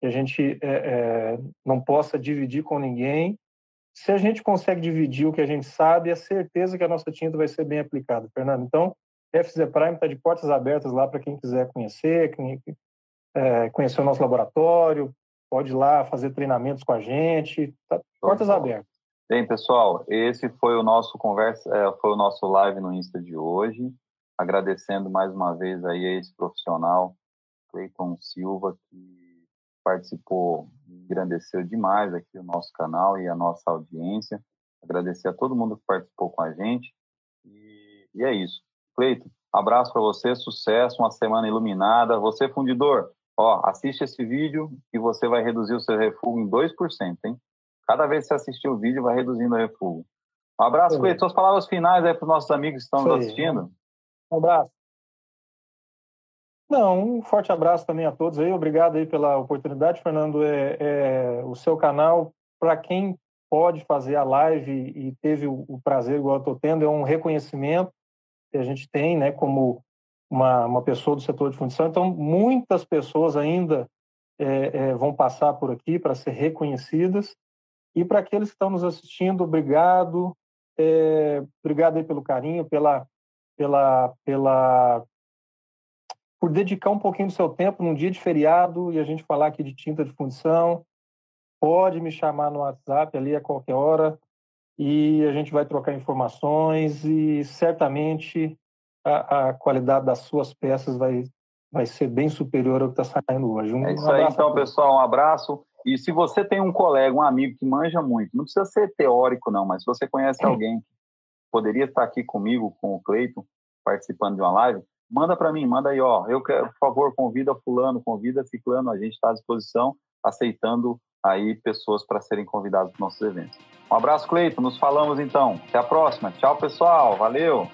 que a gente é, é, não possa dividir com ninguém. Se a gente consegue dividir o que a gente sabe, é certeza que a nossa tinta vai ser bem aplicada, Fernando. Então, FZ Prime está de portas abertas lá para quem quiser conhecer, quem, é, conhecer o nosso laboratório, pode ir lá fazer treinamentos com a gente, tá, portas abertas. Bem, pessoal, esse foi o nosso conversa, é, foi o nosso live no Insta de hoje. Agradecendo mais uma vez aí a esse profissional, Cleiton Silva, que participou, engrandeceu demais aqui o nosso canal e a nossa audiência. Agradecer a todo mundo que participou com a gente. E, e é isso. Cleiton, abraço para você, sucesso, uma semana iluminada. Você, fundidor, ó, assiste esse vídeo e você vai reduzir o seu refúgio em 2%, hein? Cada vez que você assistir o vídeo, vai reduzindo o refúgio. Um abraço, Cleiton. Suas palavras finais aí para os nossos amigos que estão nos assistindo. Um abraço. Não, um forte abraço também a todos aí. Obrigado aí pela oportunidade, Fernando. É, é o seu canal, para quem pode fazer a live e teve o, o prazer igual eu estou tendo, é um reconhecimento que a gente tem, né, como uma, uma pessoa do setor de fundição. Então, muitas pessoas ainda é, é, vão passar por aqui para ser reconhecidas. E para aqueles que estão nos assistindo, obrigado. É, obrigado aí pelo carinho, pela, pela, pela por dedicar um pouquinho do seu tempo num dia de feriado e a gente falar aqui de tinta de fundição. Pode me chamar no WhatsApp ali a qualquer hora e a gente vai trocar informações e certamente a, a qualidade das suas peças vai, vai ser bem superior ao que está saindo hoje. Um, é isso aí, então, pessoal. Um abraço. E se você tem um colega, um amigo que manja muito, não precisa ser teórico, não, mas se você conhece alguém que poderia estar aqui comigo, com o Cleiton, participando de uma live, manda para mim, manda aí, ó, eu quero, por favor, convida fulano, convida ciclano, a gente está à disposição, aceitando aí pessoas para serem convidadas para nossos eventos. Um abraço, Cleiton, nos falamos então. Até a próxima. Tchau, pessoal. Valeu.